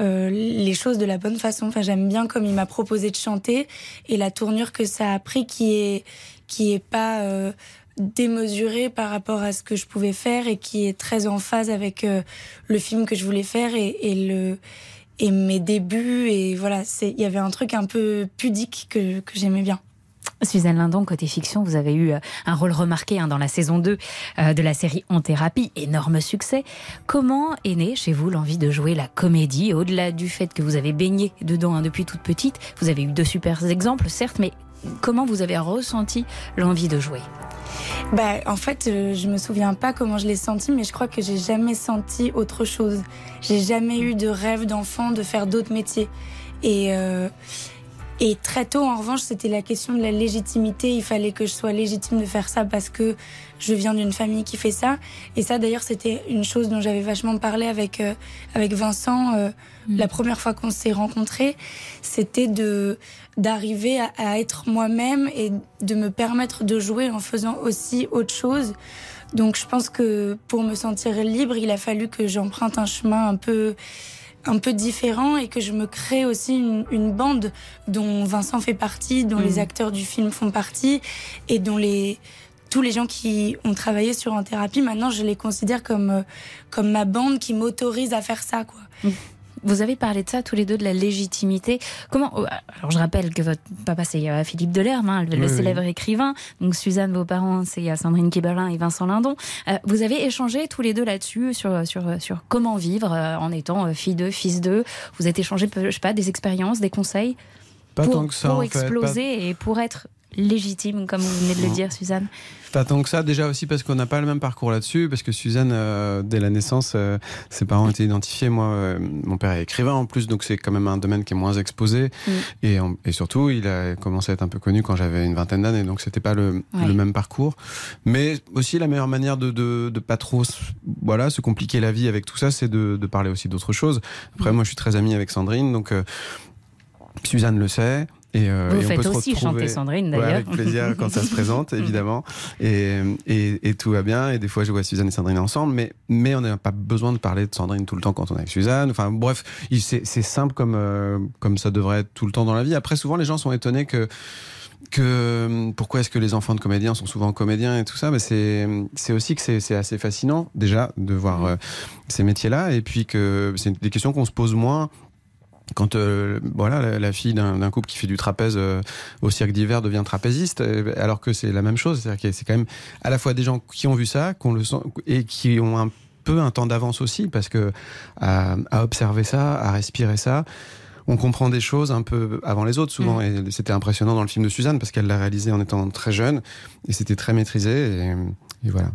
Euh, les choses de la bonne façon. Enfin, j'aime bien comme il m'a proposé de chanter et la tournure que ça a pris, qui est qui est pas démesuré par rapport à ce que je pouvais faire et qui est très en phase avec euh, le film que je voulais faire et, le et mes débuts et voilà c'est il y avait un truc un peu pudique que, que j'aimais bien. Suzanne Lindon, côté fiction, vous avez eu euh, un rôle remarqué hein, dans la saison 2 euh, de la série En thérapie, énorme succès. Comment est née chez vous l'envie de jouer la comédie? Au-delà du fait que vous avez baigné dedans hein, depuis toute petite, vous avez eu deux super exemples, certes, mais comment vous avez ressenti l'envie de jouer? Bah, en fait, euh, je me souviens pas comment je l'ai senti, mais je crois que j'ai jamais senti autre chose. J'ai jamais eu de rêve d'enfant de faire d'autres métiers. Et, euh, et très tôt, en revanche, c'était la question de la légitimité. Il fallait que je sois légitime de faire ça parce que je viens d'une famille qui fait ça. Et ça, d'ailleurs, c'était une chose dont j'avais vachement parlé avec euh, avec Vincent euh, mm. la première fois qu'on s'est rencontrés. C'était de d'arriver à, à, être moi-même et de me permettre de jouer en faisant aussi autre chose. Donc, je pense que pour me sentir libre, il a fallu que j'emprunte un chemin un peu un peu différent et que je me crée aussi une, une bande dont Vincent fait partie, dont les mm. acteurs du film font partie et dont les tous les gens qui ont travaillé sur en thérapie, maintenant je les considère comme euh, comme ma bande qui m'autorise à faire ça quoi. Mm. Vous avez parlé de ça tous les deux, de la légitimité. Comment oh, Alors je rappelle que votre papa c'est euh, Philippe Delerme, hein, le célèbre écrivain. Donc Suzanne, vos parents c'est euh, Sandrine Kiberlin et Vincent Lindon. Vous avez échangé tous les deux là-dessus sur sur sur comment vivre en étant fille d'eux, fils d'eux. Vous avez échangé, je sais pas, des expériences, des conseils pas pour, tant que ça, pour exploser et pour être légitime, comme vous venez de le dire, Suzanne Pas tant que ça, déjà aussi parce qu'on n'a pas le même parcours là-dessus, parce que Suzanne, euh, dès la naissance, euh, ses parents étaient identifiés. Moi, euh, mon père est écrivain en plus, donc c'est quand même un domaine qui est moins exposé. Mm. Et, surtout, il a commencé à être un peu connu quand j'avais une vingtaine d'années, donc c'était pas le, Ouais. le même parcours. Mais aussi, la meilleure manière de, de, de pas trop se- voilà, se compliquer la vie avec tout ça, c'est de, de parler aussi d'autres choses. Après, Mm. moi, je suis très ami avec Sandrine, donc Suzanne le sait. Et, euh, Vous et on faites peut se aussi retrouver- chanter Sandrine, Ouais, d'ailleurs. avec plaisir quand ça se présente, évidemment. Et, et, et tout va bien. Et des fois, je vois Suzanne et Sandrine ensemble. Mais, mais on n'a pas besoin de parler de Sandrine tout le temps quand on est avec Suzanne. Enfin, bref, c'est simple comme, euh, comme ça devrait être tout le temps dans la vie. Après, souvent, les gens sont étonnés que que pourquoi est-ce que les enfants de comédiens sont souvent comédiens et tout ça mais c'est aussi que c'est c'est assez fascinant déjà de voir euh, ces métiers-là et puis que c'est des questions qu'on se pose moins quand euh, voilà la, la fille d'un couple qui fait du trapèze euh, au cirque d'hiver devient trapéziste euh, alors que c'est la même chose. C'est-à-dire que c'est quand même à la fois des gens qui ont vu ça qu'on le sent et qui ont un peu un temps d'avance aussi parce que à, à observer ça à respirer ça on comprend des choses un peu avant les autres souvent. Et c'était impressionnant dans le film de Suzanne parce qu'elle l'a réalisé en étant très jeune et c'était très maîtrisé et, et voilà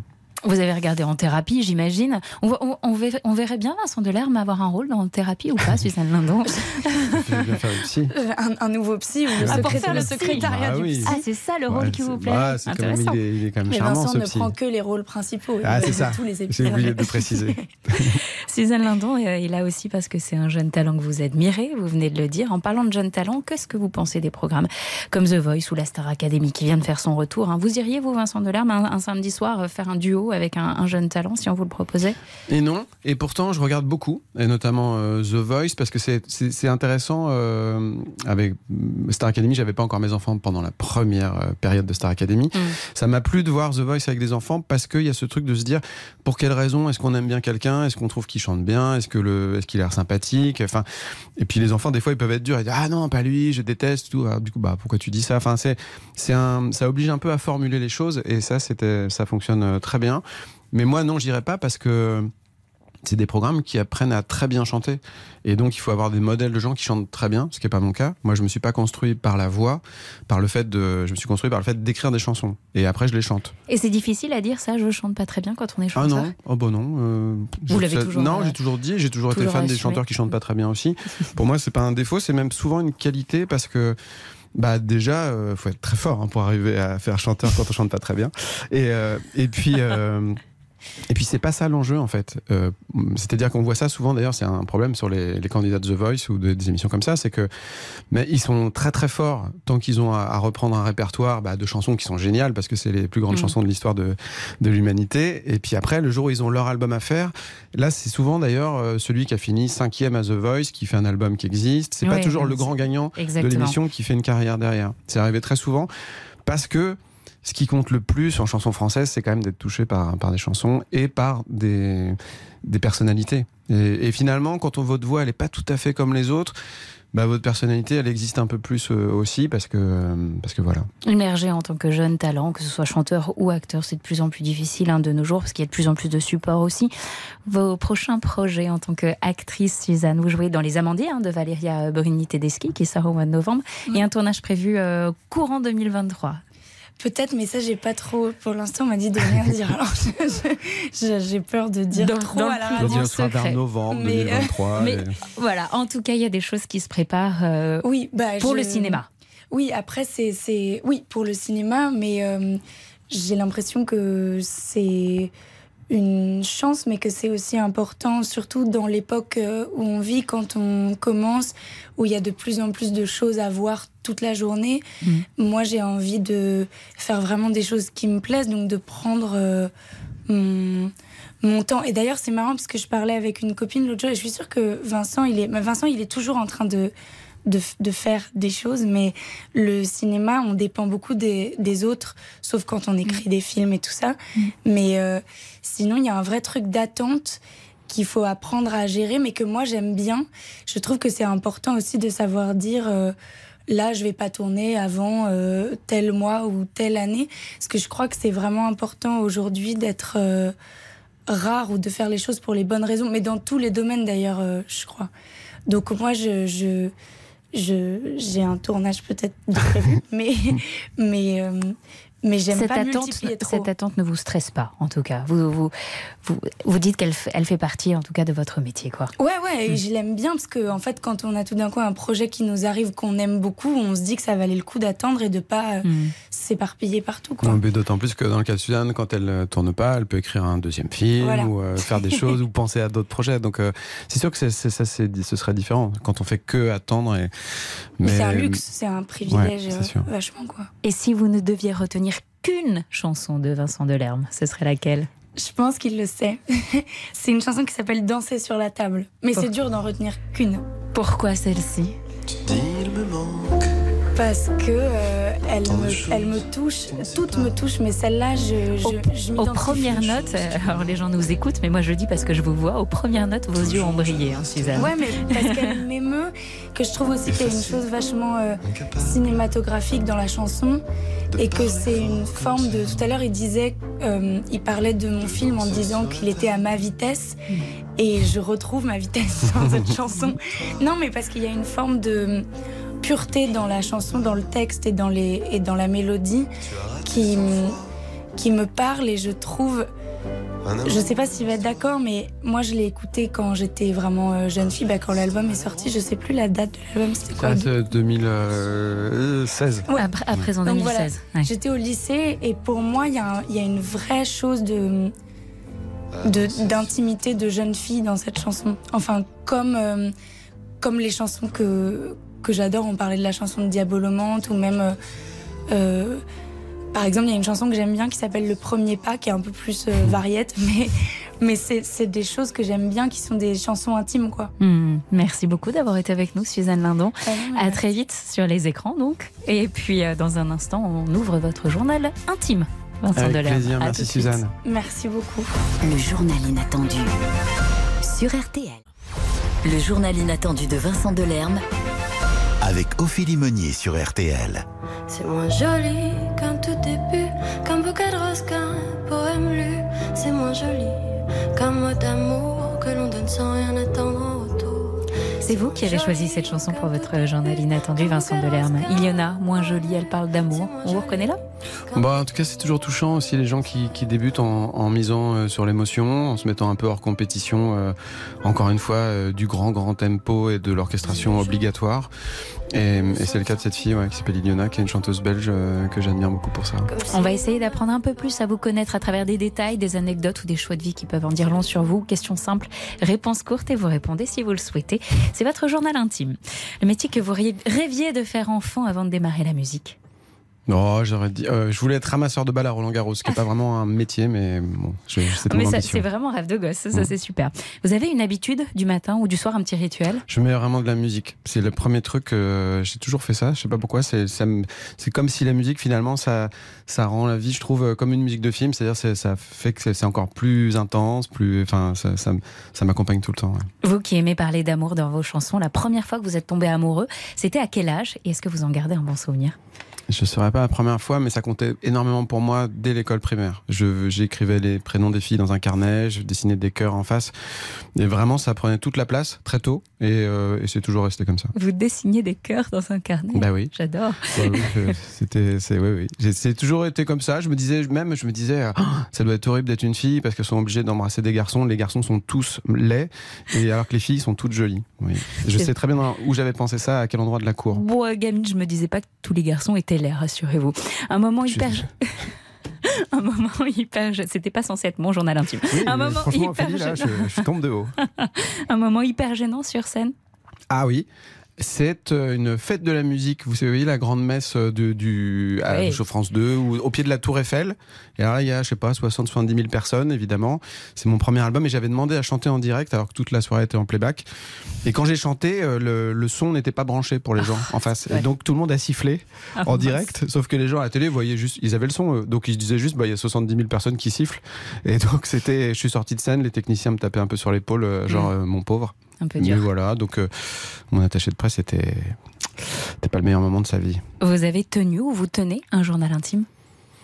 Vous avez regardé en thérapie, j'imagine. On, va- on- on verrait, on verrait bien Vincent Delerme avoir un rôle dans thérapie ou pas, Suzanne Lindon bien faire le psy Un, un nouveau psy ou le, Ah, pour secré- faire le secrétariat Ah du psy. Ah, c'est ça le rôle Ouais, qui vous plaît bah, c'est quand même- Intéressant. il est- il est quand même Mais charmant, Vincent ce ne psy. prend que les rôles principaux. Ah, c'est ça. tous les J'ai oublié de préciser. Suzanne Lindon euh, est là aussi parce que c'est un jeune talent que vous admirez, vous venez de le dire. En parlant de jeune talent, qu'est-ce que vous pensez des programmes comme The Voice ou la Star Academy qui vient de faire son retour hein Vous iriez, vous, Vincent Delerme, un, un samedi soir euh, faire un duo avec un, un jeune talent si on vous le proposait? Et non, et pourtant je regarde beaucoup, et notamment euh, The Voice, parce que c'est- intéressant. euh, avec euh, Star Academy, j'avais pas encore mes enfants pendant la première euh, période de Star Academy. Ça m'a plu de voir The Voice avec des enfants parce qu'il y a ce truc de se dire pour quelle raison est-ce qu'on aime bien quelqu'un, est-ce qu'on trouve qu'il chante bien, est-ce que le, est-ce qu'il a l'air sympathique, enfin. Et puis les enfants des fois ils peuvent être durs et dire ah non pas lui, je déteste tout. Du coup bah pourquoi tu dis ça Enfin c'est c'est un ça oblige un peu à formuler les choses et ça c'était ça fonctionne euh, très bien. Mais moi non j'irai pas parce que c'est des programmes qui apprennent à très bien chanter. Et donc, il faut avoir des modèles de gens qui chantent très bien, ce qui n'est pas mon cas. Moi, je me suis pas construit par la voix, par le fait de, je me suis construit par le fait d'écrire des chansons. Et après, je les chante. Et c'est difficile à dire ça, je chante pas très bien quand on est Ah chanteur non, oh bah non. euh, Vous l'avez toujours, Non, euh, j'ai toujours dit, j'ai toujours, été fan des chanteurs qui chantent pas très bien aussi. Pour moi, c'est pas un défaut, c'est même souvent une qualité parce que. Bah déjà, euh, faut être très fort hein, pour arriver à faire chanteur quand on chante pas très bien. Et, euh, et puis, euh, et puis c'est pas ça l'enjeu en fait. Euh, C'est-à-dire qu'on voit ça souvent. D'ailleurs, c'est un problème sur les, les candidats de The Voice ou de- des émissions comme ça, c'est que mais ils sont très très forts tant qu'ils ont à, à reprendre un répertoire bah, de chansons qui sont géniales parce que c'est les plus grandes Mm. chansons de l'histoire de, de l'humanité. Et puis après, le jour où ils ont leur album à faire, là c'est souvent d'ailleurs euh, celui qui a fini cinquième à The Voice qui fait un album qui existe. C'est pas toujours le grand gagnant de l'émission qui fait une carrière derrière. C'est arrivé très souvent parce que ce qui compte le plus en chanson française, c'est quand même d'être touché par, par des chansons et par des, des personnalités. Et, et finalement, quand on, votre voix, elle n'est pas tout à fait comme les autres, bah, votre personnalité, elle existe un peu plus euh, aussi parce que, euh, parce que voilà. Émerger en tant que jeune talent, que ce soit chanteur ou acteur, c'est de plus en plus difficile hein, de nos jours parce qu'il y a de plus en plus de supports aussi. Vos prochains projets en tant qu'actrice, Suzanne, vous jouez dans Les Amandiers hein, de Valéria Brini Tedeschi qui sort au mois de novembre et un tournage prévu euh, courant 2023. Peut-être, mais ça, j'ai pas trop. Pour l'instant, on m'a dit de rien dire. Alors, j'ai peur de dire Dans- trop dans à le la plus radio. grand sera vers secret. novembre Mais, euh, 2023. Mais et- voilà, en tout cas, il y a des choses qui se préparent euh, Oui, bah, pour je- le cinéma. Oui, après, c'est. c'est- Oui, pour le cinéma, mais euh, j'ai l'impression que c'est une chance, mais que c'est aussi important, surtout dans l'époque euh, où on vit, quand on commence, où il y a de plus en plus de choses à voir toute la journée. Moi, j'ai envie de faire vraiment des choses qui me plaisent, donc de prendre euh, mon, mon temps. Et d'ailleurs, c'est marrant parce que je parlais avec une copine l'autre jour et je suis sûre que Vincent, il est, Vincent, il est toujours en train de, de, de faire des choses, mais le cinéma, on dépend beaucoup des, des autres, sauf quand on écrit des films et tout ça. Mais euh, sinon, il y a un vrai truc d'attente qu'il faut apprendre à gérer, mais que moi j'aime bien. Je trouve que c'est important aussi de savoir dire euh, là, je vais pas tourner avant euh, tel mois ou telle année, parce que je crois que c'est vraiment important aujourd'hui d'être rare ou de faire les choses pour les bonnes raisons, mais dans tous les domaines d'ailleurs, je crois. Donc moi, je j'ai un tournage peut-être de prévu, mais mais euh, mais j'aime cette pas attente, multiplier trop. cette attente ne vous stresse pas, en tout cas. Vous, vous, vous, vous dites qu'elle fait, elle fait partie, en tout cas, de votre métier, quoi. Ouais, ouais, et je l'aime bien parce que, en fait, quand on a tout d'un coup un projet qui nous arrive, qu'on aime beaucoup, on se dit que ça valait le coup d'attendre et de pas euh, Hmm. s'éparpiller partout, quoi. Non, mais D'autant plus que dans le cas de Suzanne, quand elle ne tourne pas, elle peut écrire un deuxième film Voilà. ou euh, faire des choses ou penser à d'autres projets. Donc euh, c'est sûr que c'est, c'est- ça, c'est, ce serait différent quand on fait que attendre. Et, Mais c'est un luxe, c'est un privilège Ouais, c'est euh, sûr. vachement, quoi. Et si vous ne deviez retenir qu'une chanson de Vincent Delerme, ce serait laquelle? Je pense qu'il le sait. c'est une chanson qui s'appelle Danser sur la table. Mais c'est dur d'en retenir qu'une. Pourquoi celle-ci? Il me manque. Parce que euh, elle, me, elle me touche, toutes me touchent, mais celle-là, je, je, je Aux premières notes, euh, alors les gens nous écoutent, mais moi je le dis parce que je vous vois, aux premières notes, vos yeux ont brillé, hein, Suzanne. Ouais, mais parce qu'elle m'émeut, que je trouve aussi qu'il y a une chose vachement euh, cinématographique dans la chanson et que c'est une forme de. Tout à l'heure, il disait, euh, il parlait de mon film en disant qu'il était à ma vitesse et je retrouve ma vitesse dans cette chanson. Non, mais parce qu'il y a une forme de pureté dans la chanson, dans le texte et dans, les, et dans la mélodie qui, qui me parle et je trouve. Je sais pas s'il va être d'accord, mais moi je l'ai écouté quand j'étais vraiment euh, jeune fille, bah, quand l'album est sorti. Je sais plus la date de l'album, c'était quoi c'est 2016. Ouais. Après, à présent Donc 2016. voilà, j'étais au lycée et pour moi il y, a un- il y a une vraie chose de de- d'intimité de, jeune fille dans cette chanson. Enfin comme euh, comme les chansons que que j'adore. On parlait de la chanson de Diabolomante ou même euh, euh, par exemple, il y a une chanson que j'aime bien qui s'appelle Le Premier Pas, qui est un peu plus euh, variette, mais, mais c'est c'est des choses que j'aime bien, qui sont des chansons intimes, quoi. Hmm, merci beaucoup d'avoir été avec nous, Suzanne Lindon. Ah non, À très vite sur les écrans, donc. Et puis, euh, dans un instant, on ouvre votre journal intime. Vincent Avec Delerme. plaisir, À merci suite. Suzanne. Merci beaucoup. Le journal inattendu sur RTL. Le journal inattendu de Vincent Delerme avec Ophélie Meunier sur RTL. C'est moins joli qu'un tout début, qu'un bouquet de roses, qu'un poème lu. C'est moins joli qu'un mot d'amour que l'on donne sans rien attendre en retour. C'est vous qui avez choisi cette chanson pour votre journal inattendu, Vincent Delerme. Il y en a, moins jolie, elle parle d'amour. On vous reconnaît là? Bah, en tout cas, c'est toujours touchant aussi les gens qui, qui débutent en, en misant euh, sur l'émotion, en se mettant un peu hors compétition. euh, encore une fois, euh, du grand grand tempo et de l'orchestration obligatoire. Et, et c'est le cas de cette fille ouais, qui s'appelle Iliona, qui est une chanteuse belge euh, que j'admire beaucoup pour ça. On va essayer d'apprendre un peu plus à vous connaître à travers des détails, des anecdotes ou des choix de vie qui peuvent en dire long sur vous. Question simple, réponse courte et vous répondez si vous le souhaitez. C'est votre journal intime. Le métier que vous rêviez- rêviez de faire enfant avant de démarrer la musique. Oh, j'aurais dit, euh, je voulais être ramasseur de balles à Roland Garros, ce qui n'est pas vraiment un métier, mais bon, je- c'est Mais c'est vraiment rêve de gosse, ça, ça, c'est super. Vous avez une habitude du matin ou du soir, un petit rituel? Je mets vraiment de la musique. C'est le premier truc. euh, j'ai toujours fait ça. Je sais pas pourquoi. C'est comme si la musique finalement ça ça rend la vie, je trouve, euh, comme une musique de film. C'est-à-dire c'est- ça fait que c'est- encore plus intense, plus. Enfin, ça ça, m'accompagne tout le temps. ouais. Vous qui aimez parler d'amour dans vos chansons, la première fois que vous êtes tombé amoureux, c'était à quel âge Et est-ce que vous en gardez un bon souvenir? Je ne saurais pas la première fois, mais ça comptait énormément pour moi dès l'école primaire. Je j'écrivais les prénoms des filles dans un carnet, je dessinais des cœurs en face, et vraiment ça prenait toute la place très tôt, et, euh, et c'est toujours resté comme ça. Vous dessinez des cœurs dans un carnet? Bah oui. J'adore. Ouais, oui, je- c'était, c'est, oui, oui. C'est toujours été comme ça. Je me disais, même, je me disais, Ah, ça doit être horrible d'être une fille parce qu'elles sont obligées d'embrasser des garçons. Les garçons sont tous laids, et alors que les filles sont toutes jolies. Oui. Je sais très bien où j'avais pensé ça, à quel endroit de la cour. Bon, gamine, je me disais pas que tous les garçons étaient rassurez-vous. Un moment hyper. Un moment hyper. C'était pas censé être mon journal intime. Oui, un moment hyper là, je, je tombe de haut. Un moment hyper gênant sur scène. Ah oui. C'est euh, une fête de la musique. Vous savez, la grande messe euh, de, du, à Oui. France 2, ou au pied de la Tour Eiffel. Et là, il y a, je sais pas, 60, 70 000 personnes, évidemment. C'est mon premier album et j'avais demandé à chanter en direct alors que toute la soirée était en playback. Et quand j'ai chanté, euh, le, le son n'était pas branché pour les gens en face. Et donc tout le monde a sifflé Ah, en direct. Sauf que les gens à la télé voyaient juste, ils avaient le son. Donc ils se disaient juste, bah, il y a 70 000 personnes qui sifflent. Et donc c'était, je suis sorti de scène, les techniciens me tapaient un peu sur l'épaule, genre, Mm. euh, mon pauvre. Un peu Mais dur. voilà, donc euh, mon attaché de presse était, c'était pas le meilleur moment de sa vie. Vous avez tenu ou vous tenez un journal intime?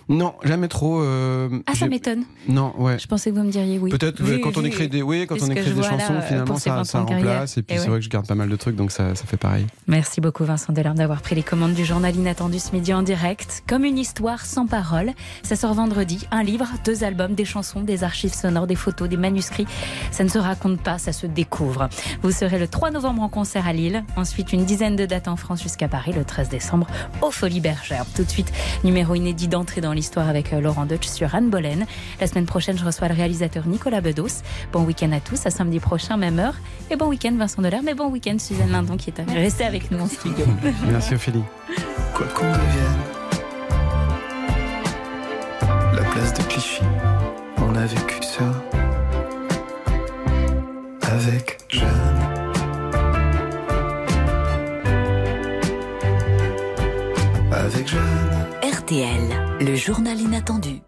Non, jamais trop. euh, Ah, ça m'étonne. Non, ouais. Je pensais que vous me diriez oui. Peut-être euh, quand on écrit des, oui, quand on écrit des là, chansons, euh, finalement ça, 20 ça remplace. Et puis c'est ouais. vrai que je garde pas mal de trucs, donc ça, ça fait pareil. Merci beaucoup Vincent Delerme d'avoir pris les commandes du journal inattendu ce midi en direct. Comme une histoire sans parole, ça sort vendredi. Un livre, deux albums, des chansons, des archives sonores, des photos, des manuscrits. Ça ne se raconte pas, ça se découvre. Vous serez le 3 novembre en concert à Lille. Ensuite, une dizaine de dates en France jusqu'à Paris le 13 décembre aux Folies Bergères. Tout de suite, numéro inédit d'entrée dans l'histoire avec euh, Laurent Deutsch sur Anne Boleyn. La semaine prochaine, je reçois le réalisateur Nicolas Bedos. Bon week-end à tous, à samedi prochain, même heure. Et bon week-end Vincent Delerme, mais bon week-end Suzanne Lindon qui est restée avec nous en studio. Merci Ophélie. Quoi qu'on devienne, la place de Clichy, on a vécu ça avec Jeanne. Avec Jeanne. RTL, le journal inattendu.